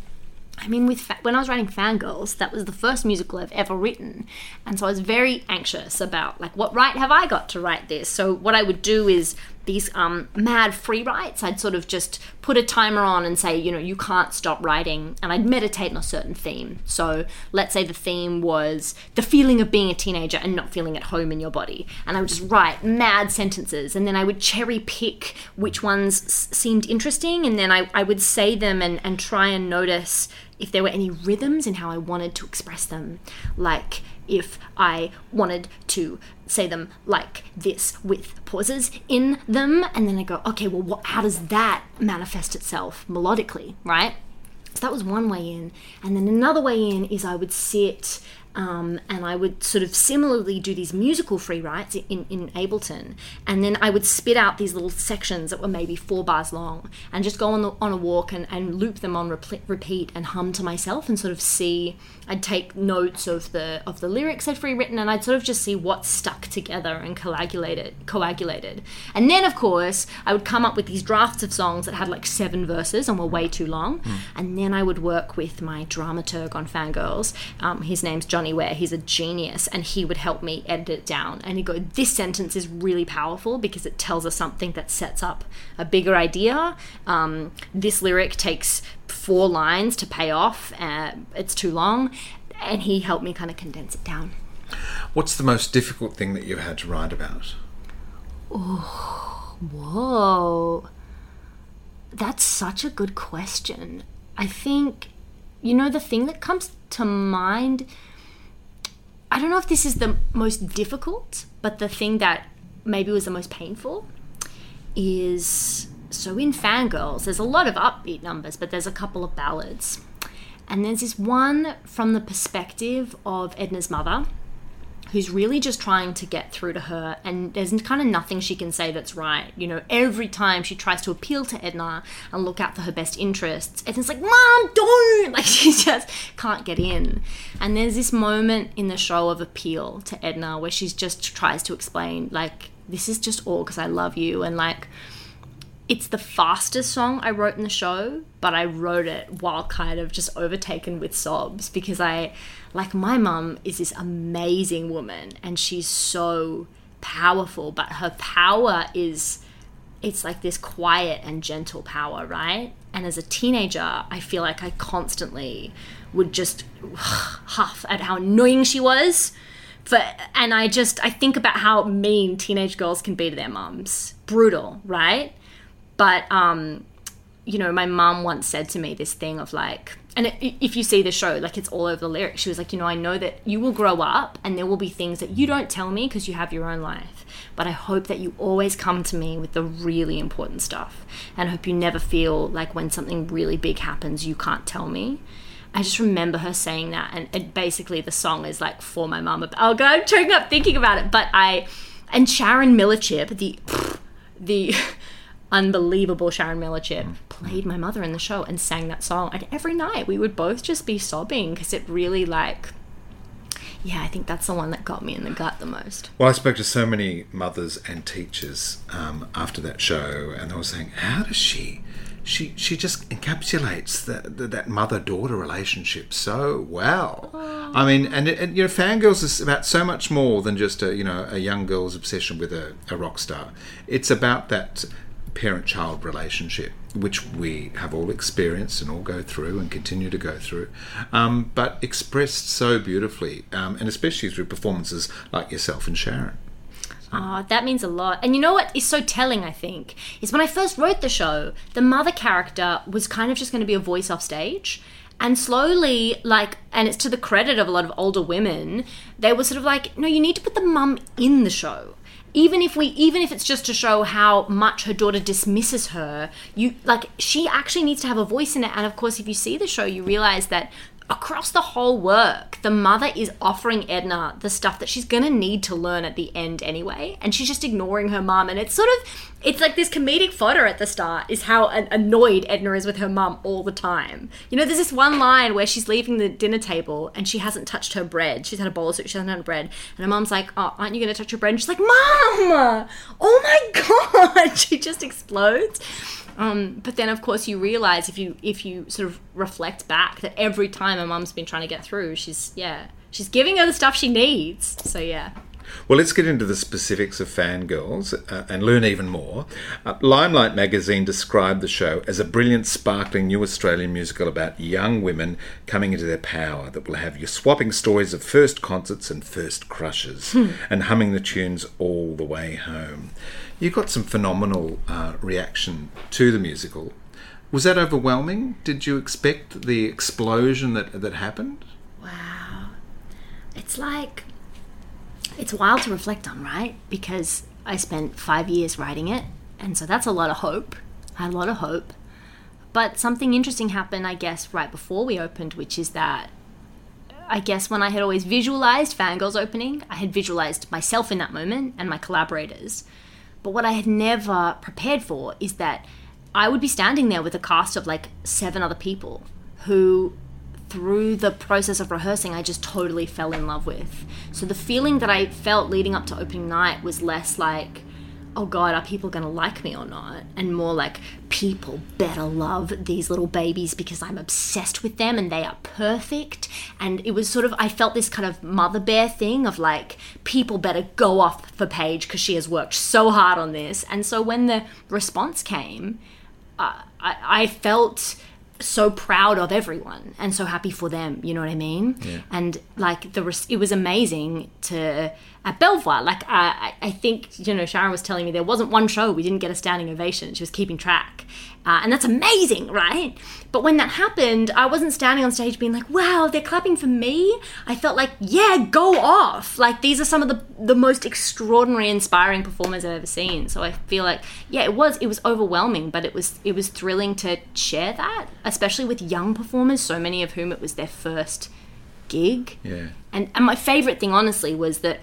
I mean, with fa- when I was writing Fangirls, that was the first musical I've ever written, and so I was very anxious about like, what right have I got to write this? So, what I would do is these um, mad free writes. I'd sort of just put a timer on and say, you know, you can't stop writing, and I'd meditate on a certain theme. So, let's say the theme was the feeling of being a teenager and not feeling at home in your body, and I would just write mad sentences, and then I would cherry pick which ones s- seemed interesting, and then I, I would say them and, and try and notice if there were any rhythms in how I wanted to express them. Like if I wanted to say them like this with pauses in them, and then I go, okay, well, what, how does that manifest itself melodically, right? So that was one way in. And then another way in is I would sit um, and I would sort of similarly do these musical free writes in, in Ableton. And then I would spit out these little sections that were maybe four bars long and just go on, the, on a walk and, and loop them on repeat and hum to myself and sort of see. I'd take notes of the of the lyrics I'd free written and I'd sort of just see what stuck together and coagulated coagulated. And then of course I would come up with these drafts of songs that had like seven verses and were way too long. And then I would work with my dramaturg on Fangirls. Um, his name's Johnny Ware. He's a genius, and he would help me edit it down. And he'd go, "This sentence is really powerful because it tells us something that sets up a bigger idea. Um, this lyric takes four lines to pay off. Uh, it's too long." And he helped me kind of condense it down. What's the most difficult thing that you've had to write about? Oh, whoa. That's such a good question. I think, you know, the thing that comes to mind, I don't know if this is the most difficult, but the thing that maybe was the most painful is so in Fangirls, there's a lot of upbeat numbers, but there's a couple of ballads. And there's this one from the perspective of Edna's mother, who's really just trying to get through to her and there's kind of nothing she can say that's right. You know every time she tries to appeal to edna and look out for her best interests edna's like mom don't! Like she just can't get in. And there's this moment in the show of appeal to edna where she's just tries to explain like this is just all because i love you and like it's the fastest song I wrote in the show, but I wrote it while kind of just overtaken with sobs because I, like, my mum is this amazing woman and she's so powerful, but her power is, it's like this quiet and gentle power, right? And as a teenager, I feel like I constantly would just huff at how annoying she was. For, and I just, I think about how mean teenage girls can be to their mums. Brutal, right? But um you know my mum once said to me this thing of like and it, if you see the show like it's all over the lyrics she was like you know i know that you will grow up and there will be things that you don't tell me because you have your own life but i hope that you always come to me with the really important stuff and i hope you never feel like when something really big happens you can't tell me I just remember her saying that, and it, basically the song is like for my mum. Oh god, I'm choking up thinking about it. But I, and Sharon Millerchip, the the unbelievable Sharon Millerchip played my mother in the show and sang that song. And every night we would both just be sobbing because it really like, yeah, I think that's the one that got me in the gut the most. Well, I spoke to so many mothers and teachers um, after that show, and they were saying, "How does she? she she just encapsulates that that mother daughter relationship so well. I mean, and, and you know, fangirls is about so much more than just a you know a young girl's obsession with a, a rock star. It's about that parent child relationship, which we have all experienced and all go through and continue to go through, um, but expressed so beautifully, um, and especially through performances like yourself and Sharon. Oh, that means a lot. And you know what is so telling, I think, is when I first wrote the show, the mother character was kind of just going to be a voice off stage. And slowly, like, and it's to the credit of a lot of older women, they were sort of like, no, you need to put the mum in the show even if we even if it's just to show how much her daughter dismisses her you like she actually needs to have a voice in it. And of course if you see the show you realize that across the whole work, the mother is offering Edna the stuff that she's gonna need to learn at the end anyway, and she's just ignoring her mum. And it's sort of, it's like this comedic fodder at the start is how annoyed Edna is with her mum all the time. You know, there's this one line where she's leaving the dinner table and she hasn't touched her bread. She's had a bowl of soup, she hasn't had bread, and her mum's like, "Oh, aren't you gonna touch your bread?" And she's like, "Mom, oh my god!" she just explodes. Um, but then, of course, you realize if you if you sort of reflect back that every time a mum's been trying to get through, she's yeah, she's giving her the stuff she needs. So yeah. Well, let's get into the specifics of Fangirls uh, and learn even more. Uh, Limelight magazine described the show as a brilliant, sparkling new Australian musical about young women coming into their power that will have you swapping stories of first concerts and first crushes hmm. and humming the tunes all the way home. You got some phenomenal uh, reaction to the musical. Was that overwhelming? Did you expect the explosion that that happened? Wow, it's like it's wild to reflect on, right? Because I spent five years writing it, and so that's a lot of hope. I had a lot of hope, but something interesting happened, I guess, right before we opened, which is that I guess when I had always visualized Fangirls opening, I had visualized myself in that moment and my collaborators. But what I had never prepared for is that I would be standing there with a cast of like seven other people who through the process of rehearsing, I just totally fell in love with. So the feeling that I felt leading up to opening night was less like, oh god, are people going to like me or not? And more like, people better love these little babies because I'm obsessed with them and they are perfect. And it was sort of, I felt this kind of mother bear thing of like, people better go off for Paige because she has worked so hard on this. And so when the response came, uh, I, I felt so proud of everyone and so happy for them you know what i mean yeah. and like the res- it was amazing to at belvoir like I, I think you know sharon was telling me there wasn't one show we didn't get a standing ovation she was keeping track uh, and that's amazing, right? But when that happened, I wasn't standing on stage being like, wow, they're clapping for me. I felt like, yeah, go off. Like, these are some of the, the most extraordinary, inspiring performers I've ever seen. So I feel like, yeah, it was, it was overwhelming, but it was, it was thrilling to share that, especially with young performers, so many of whom it was their first gig. Yeah. And, and my favorite thing, honestly, was that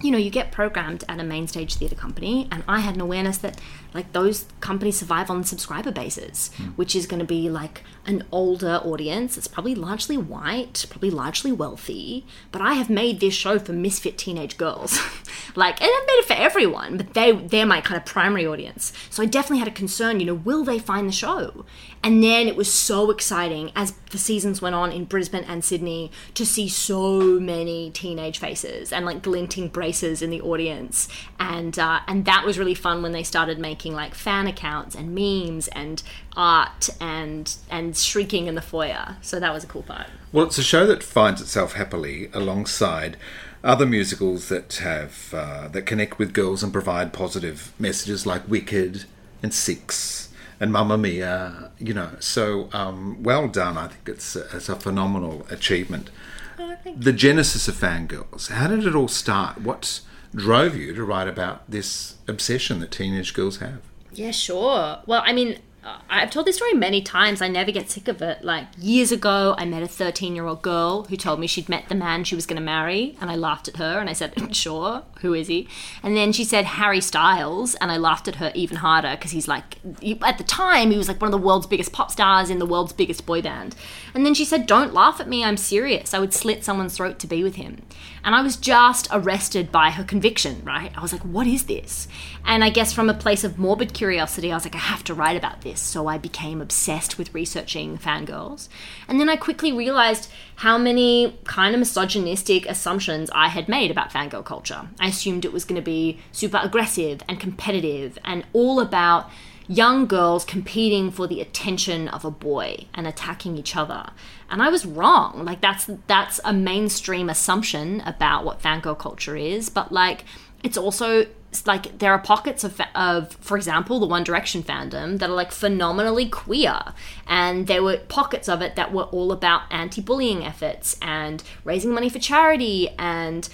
you know, you get programmed at a main stage theatre company, and I had an awareness that like those companies survive on subscriber bases, mm. which is going to be like an older audience. It's probably largely white, probably largely wealthy. But I have made this show for misfit teenage girls, like, and I've made it for everyone. But they they're my kind of primary audience. So I definitely had a concern. You know, will they find the show? And then it was so exciting as the seasons went on in Brisbane and Sydney to see so many teenage faces and like glinting braces in the audience, and uh, and that was really fun when they started making like fan accounts and memes and art and and shrieking in the foyer. So that was a cool part. Well, it's a show that finds itself happily alongside other musicals that have uh, that connect with girls and provide positive messages like Wicked and Six and Mamma Mia, you know. So um, well done. I think it's a, it's a phenomenal achievement. Oh, the genesis of Fangirls. How did it all start? What drove you to write about this obsession that teenage girls have? Yeah, sure. Well, I mean, Uh, I've told this story many times. I never get sick of it. Like years ago, I met a 13 year old girl who told me she'd met the man she was going to marry, and I laughed at her and I said, "Sure, who is he?" And then she said Harry Styles, and I laughed at her even harder because he's like, at the time, he was like one of the world's biggest pop stars in the world's biggest boy band. And then she said, "Don't laugh at me. I'm serious. I would slit someone's throat to be with him." And I was just arrested by her conviction. Right? I was like, "What is this?" And I guess from a place of morbid curiosity, I was like, "I have to write about this." So I became obsessed with researching fangirls. And then I quickly realized how many kind of misogynistic assumptions I had made about fangirl culture. I assumed it was going to be super aggressive and competitive and all about young girls competing for the attention of a boy and attacking each other. And I was wrong. Like that's that's a mainstream assumption about what fangirl culture is, but like it's also like there are pockets of, of for example the one direction fandom that are like phenomenally queer and there were pockets of it that were all about anti-bullying efforts and raising money for charity and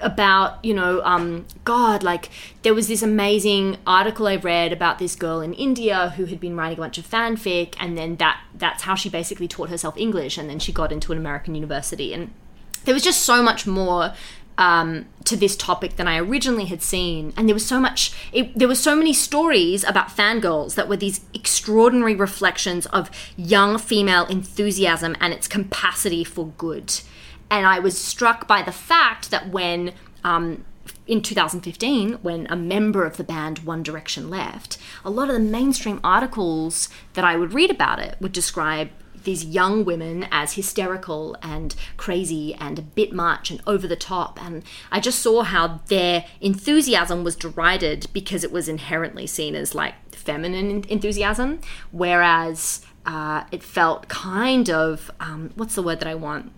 about you know um, god like there was this amazing article i read about this girl in india who had been writing a bunch of fanfic and then that that's how she basically taught herself english and then she got into an american university and there was just so much more um, to this topic than I originally had seen, and there was so much. It, there were so many stories about fangirls that were these extraordinary reflections of young female enthusiasm and its capacity for good. And I was struck by the fact that when um, in 2015, when a member of the band One Direction left, a lot of the mainstream articles that I would read about it would describe these young women as hysterical and crazy and a bit much and over the top. And I just saw how their enthusiasm was derided because it was inherently seen as like feminine enthusiasm, whereas uh, it felt kind of um, what's the word that I want?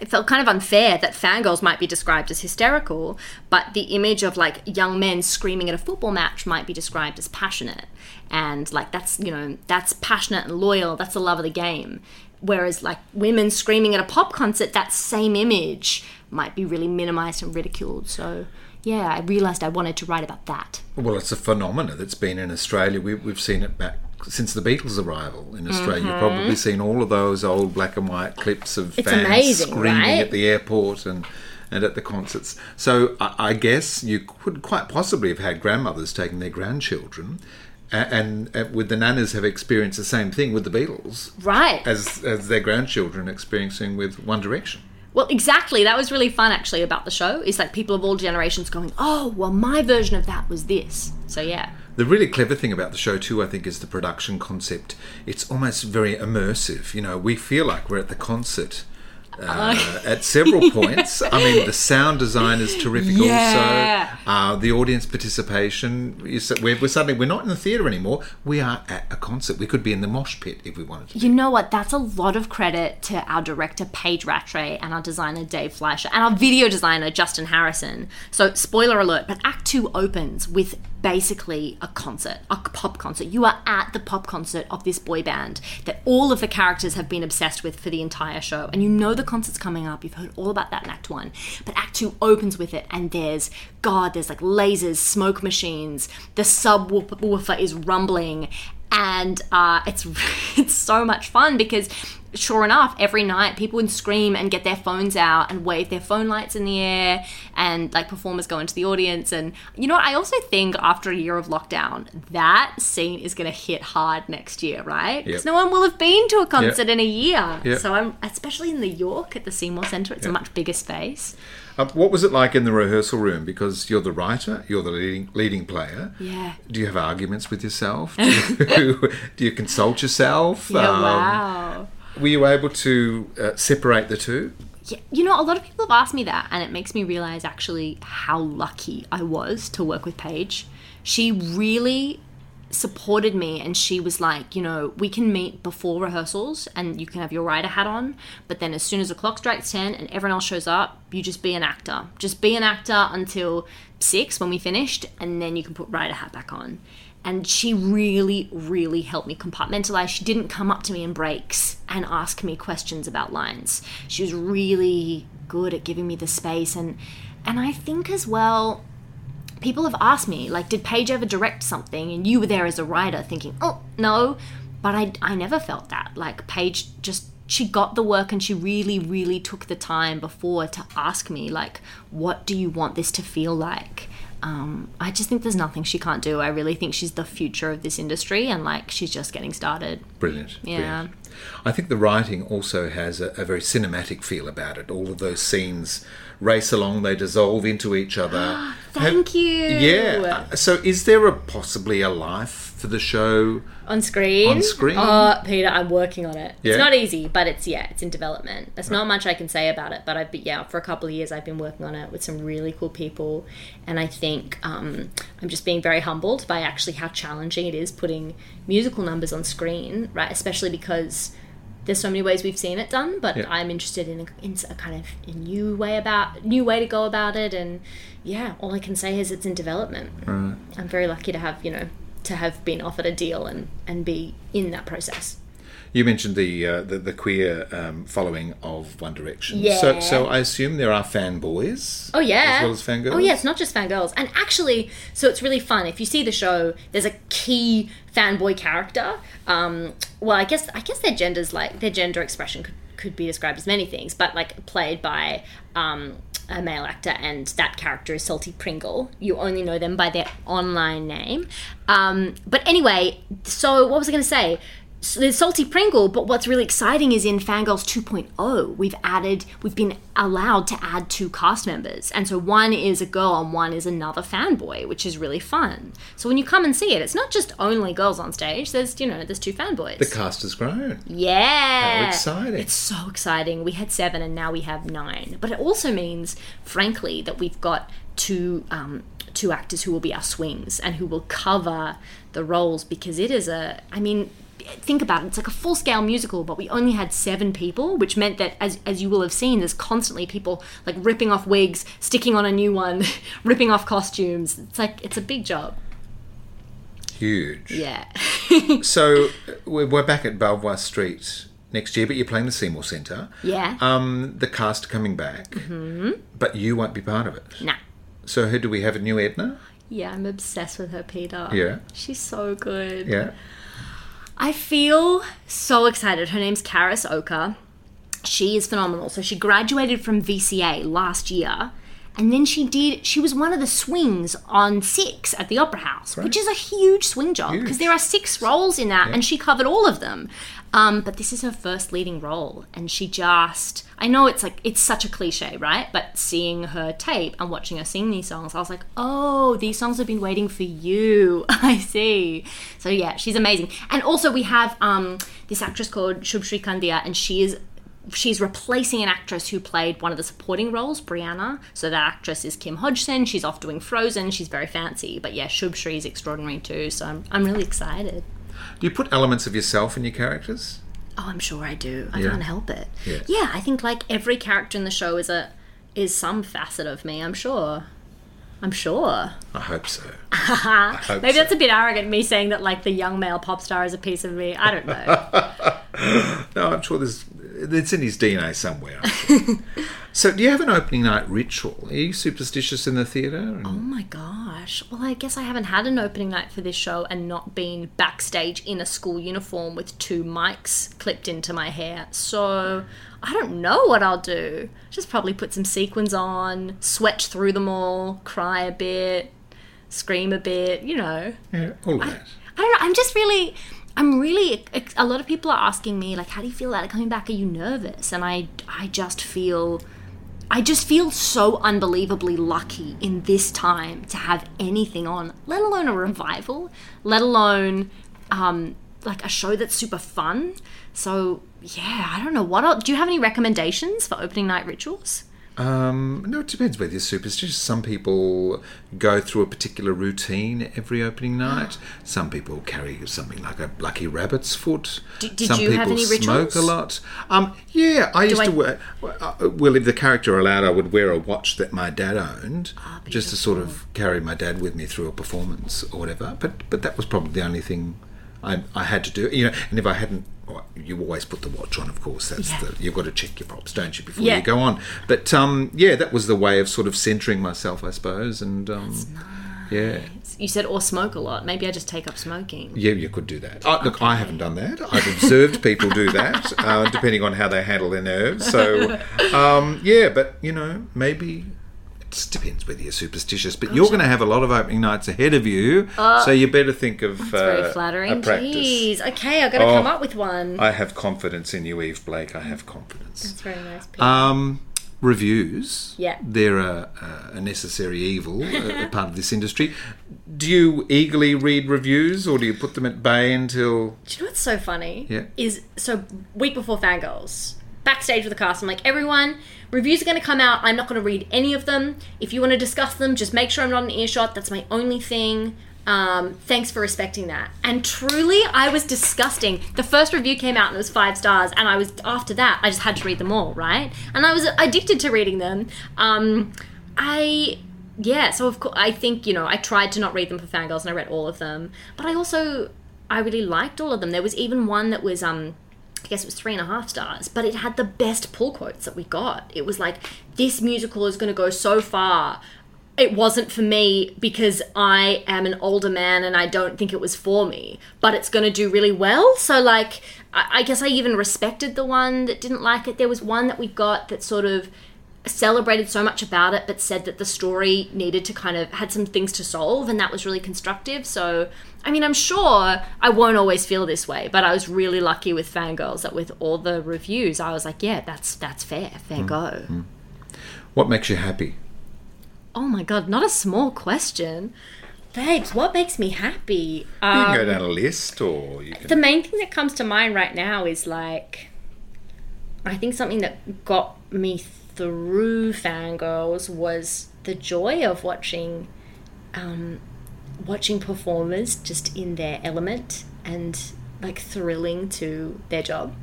It felt kind of unfair that fangirls might be described as hysterical, but the image of like young men screaming at a football match might be described as passionate. And like that's, you know, that's passionate and loyal, that's the love of the game. Whereas like women screaming at a pop concert, that same image might be really minimized and ridiculed. So yeah, I realized I wanted to write about that. Well, it's a phenomenon that's been in Australia. We, we've seen it back since the Beatles' arrival in Australia. Mm-hmm. You've probably seen all of those old black and white clips of it's fans amazing, screaming right? at the airport and and at the concerts. So I, I, guess you could quite possibly have had grandmothers taking their grandchildren. And, and, with the nanas have experienced the same thing with the Beatles, right? As as their grandchildren experiencing with One Direction. Well, exactly. That was really fun actually about the show. Is like people of all generations going, "Oh, well, my version of that was this." So yeah. The really clever thing about the show, too, I think, is the production concept. It's almost very immersive. You know, we feel like we're at the concert. Uh, at several points. I mean, the sound design is terrific. Yeah. Also, uh, the audience participation. Is, we're, we're, suddenly we're not in the theatre anymore. We are at a concert. We could be in the mosh pit if we wanted to. You know what? That's a lot of credit to our director Paige Rattray and our designer Dave Fleischer and our video designer Justin Harrison. So, spoiler alert, but Act Two opens with basically a concert, a pop concert. You are at the pop concert of this boy band that all of the characters have been obsessed with for the entire show. And you know the concert's coming up. You've heard all about that in Act One. But Act Two opens with it, and there's God, there's like lasers, smoke machines, the subwoofer is rumbling, and uh, it's it's so much fun because sure enough, every night people would scream and get their phones out and wave their phone lights in the air, and like performers go into the audience. And you know, what? I also think after a year of lockdown, that scene is going to hit hard next year, right? Because Yep. no one will have been to a concert Yep. in a year. Yep. So I'm especially in New York at the Seymour Center. It's a much bigger space. Uh, what was it like in the rehearsal room? Because you're the writer, you're the leading leading player. Yeah. Do you have arguments with yourself? Do you, do you consult yourself? Yeah, Um, wow. Were you able to uh, separate the two? Yeah, you know, a lot of people have asked me that, and it makes me realize actually how lucky I was to work with Paige. She really supported me, and she was like, you know, we can meet before rehearsals, and you can have your writer hat on, but then as soon as the clock strikes 10 and everyone else shows up, you just be an actor. Just be an actor until six when we finished, and then you can put writer hat back on. And she really, really helped me compartmentalize. She didn't come up to me in breaks and ask me questions about lines. She was really good at giving me the space and and I think as well people have asked me like did Paige ever direct something and you were there as a writer thinking, "Oh, no." But I I never felt that. Like Paige just she got the work and she really really took the time before to ask me like what do you want this to feel like um, I just think there's nothing she can't do. I really think she's the future of this industry, and like she's just getting started. Brilliant. Yeah. brilliant. I think the writing also has a, a very cinematic feel about it. All of those scenes race along, they dissolve into each other. Thank you. Yeah. So, is there a possibly a life for the show? On screen. On screen? Oh, Peter, I'm working on it. Yeah. It's not easy, but it's yeah, it's in development. There's not much I can say about it, but I've been, yeah, for a couple of years I've been working on it with some really cool people, and I think um, I'm just being very humbled by actually how challenging it is putting musical numbers on screen, right? Especially because there's so many ways we've seen it done, but Yeah. I'm interested in a, in a kind of a new way about new way to go about it, and yeah, all I can say is it's in development. Right. I'm very lucky to have you know to have been offered a deal and and be in that process. You mentioned the uh, the, the queer um, following of One Direction. Yeah. So, so I assume there are fanboys. Oh yeah, As well as fangirls. Oh yeah, it's not just fangirls. And actually, so it's really fun. If you see the show, there's a key fanboy character. Um, well, I guess I guess their gender's like their gender expression could could be described as many things, but like played by um, a male actor, and that character is Salty Pringle. You only know them by their online name. Um, but anyway, so what was I going to say? There's Salty Pringle, but what's really exciting is in Fangirls 2.0, we've added, we've been allowed to add two cast members. And so one is a girl and one is another fanboy, which is really fun. So when you come and see it, it's not just only girls on stage, there's, you know, there's two fanboys. The cast has grown. Yeah. How exciting. It's so exciting. We had seven and now we have nine. But it also means, frankly, that we've got two um, two actors who will be our swings and who will cover the roles because it is a I mean think about it it's like a full scale musical but we only had seven people which meant that as, as you will have seen there's constantly people like ripping off wigs sticking on a new one ripping off costumes it's like it's a big job Huge. yeah So we're, back at Belvoir Street next year, but you're playing the Seymour Centre. yeah Um, the cast are coming back, mm-hmm. but you won't be part of it. nah So who do we have? A new Edna? yeah i'm obsessed with her peter Yeah. she's so good Yeah. I feel so excited. Her name's Karis Oka. She is phenomenal. So she graduated from VCA last year. And then she did, she was one of the swings on Six at the Opera House, which is a huge swing job because there are six roles in that and she covered all of them. Um, but this is her first leading role. And she just, I know it's like, it's such a cliche, right? But seeing her tape and watching her sing these songs, I was like, oh, these songs have been waiting for you. I see. So yeah, she's amazing. And also we have um, this actress called Shubshri Kandiah, and she is she's replacing an actress who played one of the supporting roles, Brianna. So that actress is Kim Hodgson. She's off doing Frozen. She's very fancy. But yeah, Shubshri is extraordinary too. So I'm, I'm really excited. Do you put elements of yourself in your characters? Oh, I'm sure I do. I Yeah. can't help it. Yeah. I think like every character in the show is a is some facet of me. I'm sure. I'm sure. I hope so. I hope Maybe so. that's a bit arrogant, me saying that like the young male pop star is a piece of me. I don't know. No, I'm sure there's it's in his DNA somewhere. So, do you have an opening night ritual? Are you superstitious in the theatre? Oh my gosh. Well, I guess I haven't had an opening night for this show and not been backstage in a school uniform with two mics clipped into my hair. So I don't know what I'll do. Just probably put some sequins on, sweat through them all, cry a bit, scream a bit, you know. Yeah, all of that. I don't know. I'm just really, I'm really. A lot of people are asking me like, "How do you feel about it coming back? Are you nervous?" And I, I just feel, I just feel so unbelievably lucky in this time to have anything on, let alone a revival, let alone, um, like a show that's super fun. So yeah, I don't know what. Else, do you have any recommendations for opening night rituals? Um, no, it depends whether you're superstitious. Some people go through a particular routine every opening night. Some people carry something like a lucky rabbit's foot. D- did Some you people have any smoke rituals? a lot. Um, yeah, I used I- to wear. uh, Well, if the character allowed, I would wear a watch that my dad owned, Ah, just to sort of carry my dad with me through a performance or whatever. But but that was probably the only thing I, I had to do. it, You know, and if I hadn't. well, You always put the watch on, of course. That's Yeah. the you've got to check your props, don't you, before Yeah. you go on. But um, yeah, that was the way of sort of centering myself, I suppose. And um, yeah, You said or smoke a lot. Maybe I just take up smoking. yeah, you could do that. Uh, look, I haven't done that. I've observed people do that, uh, depending on how they handle their nerves. So um, yeah, but you know, maybe it depends whether you're superstitious, but you're going to have a lot of opening nights ahead of you, so you better think of It's uh, very flattering. Jeez. Okay, I've got to Oh. come up with one. I have confidence in you, Eve Blake. I have confidence. That's very nice. Um, reviews. Yeah. They're a, a necessary evil, a, a part of this industry. Do you eagerly read reviews or do you put them at bay until. Do you know what's so funny? Yeah. Is so week before Fangirls, backstage with the cast, I'm like, everyone, reviews are going to come out. I'm not going to read any of them. If you want to discuss them, just make sure I'm not an earshot. That's my only thing. Um, thanks for respecting that. And truly, I was disgusting. The first review came out and it was five stars, and I was after that, I just had to read them all, right? And I was addicted to reading them. Um, I yeah, so of course I think you know I tried to not read them for fangirls and I read all of them, but I also I really liked all of them. There was even one that was um I guess it was three and a half stars, but it had the best pull quotes that we got. It was like this musical is going to go so far. It wasn't for me because I am an older man and I don't think it was for me, but it's going to do really well. So like I, I guess I even respected the one that didn't like it. There was one that we got that sort of celebrated so much about it but said that the story needed to kind of had some things to solve and that was really constructive. So i mean i'm sure i won't always feel this way but i was really lucky with fangirls that with all the reviews i was like yeah that's that's fair. Fair go. What makes you happy? oh my god not a small question. Babes what makes me happy? You um, can go down a list or you can. the main thing that comes to mind right now is like I think something that got me through fangirls was the joy of watching um, watching performers just in their element and like thrilling to their job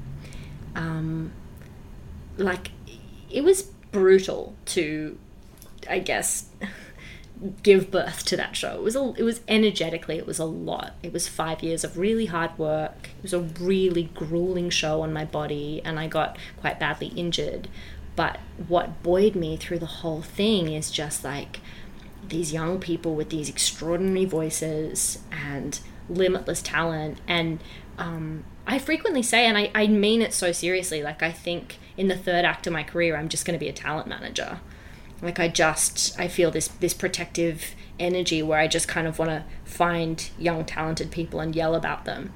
um, like it was brutal to i guess give birth to that show. It was a, it was energetically it was a lot. It was 5 years of really hard work. It was a really grueling show on my body and I got quite badly injured. But what buoyed me through the whole thing is just like these young people with these extraordinary voices and limitless talent. And um, I frequently say and I, I mean it so seriously like I think in the third act of my career I'm just going to be a talent manager. Like i just i feel this this protective energy where i just kind of want to find young talented people and yell about them.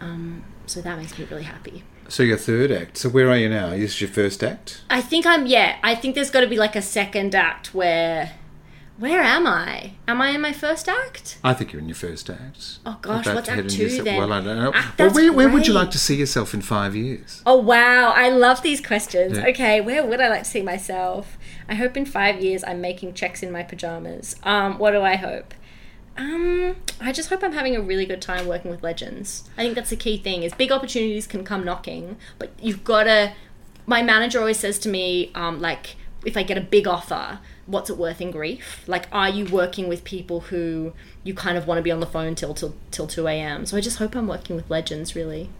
Um, so that makes me really happy So your third act. So where are you now? Is this your first act? i think i'm yeah i think there's got to be like a second act where where am i am i in my first act I think you're in your first act. Oh, gosh, About what's act two your se- then? Well, I don't know. Act- well, where, where would you like to see yourself in five years? Oh wow, I love these questions. Yeah. Okay, where would I like to see myself? I hope in five years I'm making checks in my pajamas. Um, what do I hope? Um, I just hope I'm having a really good time working with legends. I think that's the key thing is big opportunities can come knocking, but you've gotta my manager always says to me, um, like, if I get a big offer, what's it worth in grief? Like, are you working with people who you kind of want to be on the phone till till till two a.m. So I just hope I'm working with legends, really.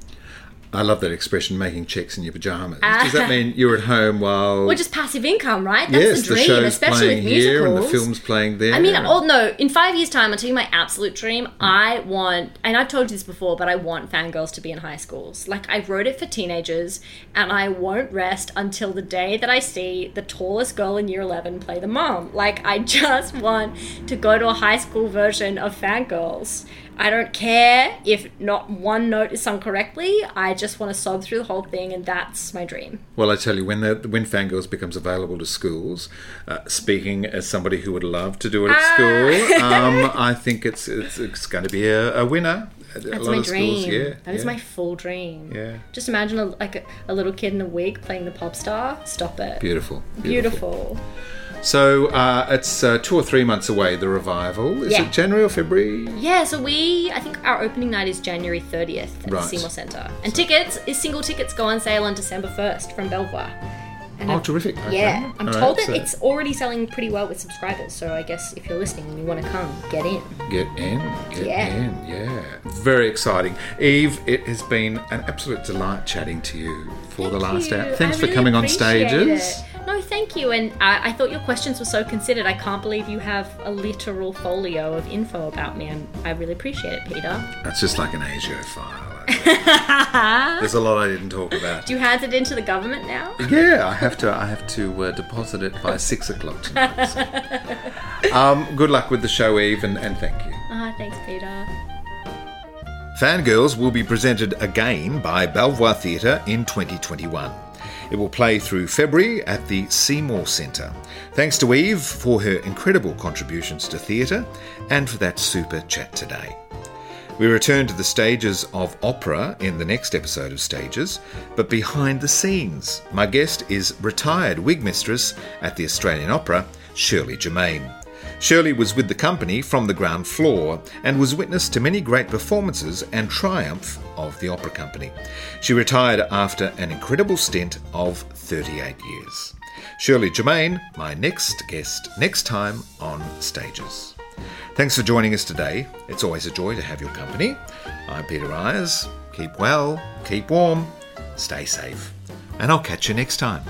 I love that expression, making checks in your pajamas. Ah. Does that mean you're at home while Or just passive income, right? That's yes, the the, dream, show's especially playing with musicals. here and the film's playing there? I mean, oh no, in five years' time, I'll tell you my absolute dream. Hmm. I want, and I've told you this before, but I want fangirls to be in high schools. Like, I wrote it for teenagers, and I won't rest until the day that I see the tallest girl in year 11 play the mom. Like, I just want to go to a high school version of fangirls. I don't care if not one note is sung correctly. I just want to sob through the whole thing, and that's my dream. Well, I tell you, when the when Fangirls becomes available to schools, uh, speaking as somebody who would love to do it at Ah. school, um, I think it's it's, it's going to be a, a winner. That's lot my of schools, dream. yeah, That is yeah. my full dream. Yeah. Just imagine a, like a, a little kid in a wig playing the pop star. Stop it. beautiful, Beautiful. So uh, it's uh, two or three months away. The revival is Yeah. it January or February? Yeah, so we, I think our opening night is January 30th at Right. the Seymour Centre. And tickets, is single tickets go on sale on December 1st from Belvoir. And Oh, I've- terrific! Okay. yeah, I'm All told right, that so it's already selling pretty well with subscribers. So I guess if you're listening and you want to come, get in. Get in, get Yeah. in, yeah. Very exciting. Eve, it has been an absolute delight chatting to you for the last you. hour. Thanks I for really coming on stages. it. No, thank you. And I, I thought your questions were so considered. I can't believe you have a literal folio of info about me. And I really appreciate it, Peter. That's just like an ASIO file. There's a lot I didn't talk about. Do you hand it into the government now? Yeah, I have to. I have to uh, deposit it by six o'clock tonight. so. Um, good luck with the show, Eve, and, and thank you. Ah, thanks, Peter. Fangirls will be presented again by Belvoir Theatre in 2021. It will play through February at the Seymour Centre. Thanks to Eve for her incredible contributions to theatre and for that super chat today. We return to the stages of opera in the next episode of Stages, but behind the scenes. My guest is retired wig mistress at the Australian Opera, Shirley Germain. Shirley was with the company from the ground floor and was witness to many great performances and triumph of the opera company. She retired after an incredible stint of 38 years. Shirley Germain, my next guest, next time on Stages. Thanks for joining us today. It's always a joy to have your company. I'm Peter Eyers. Keep well, keep warm, stay safe, and I'll catch you next time.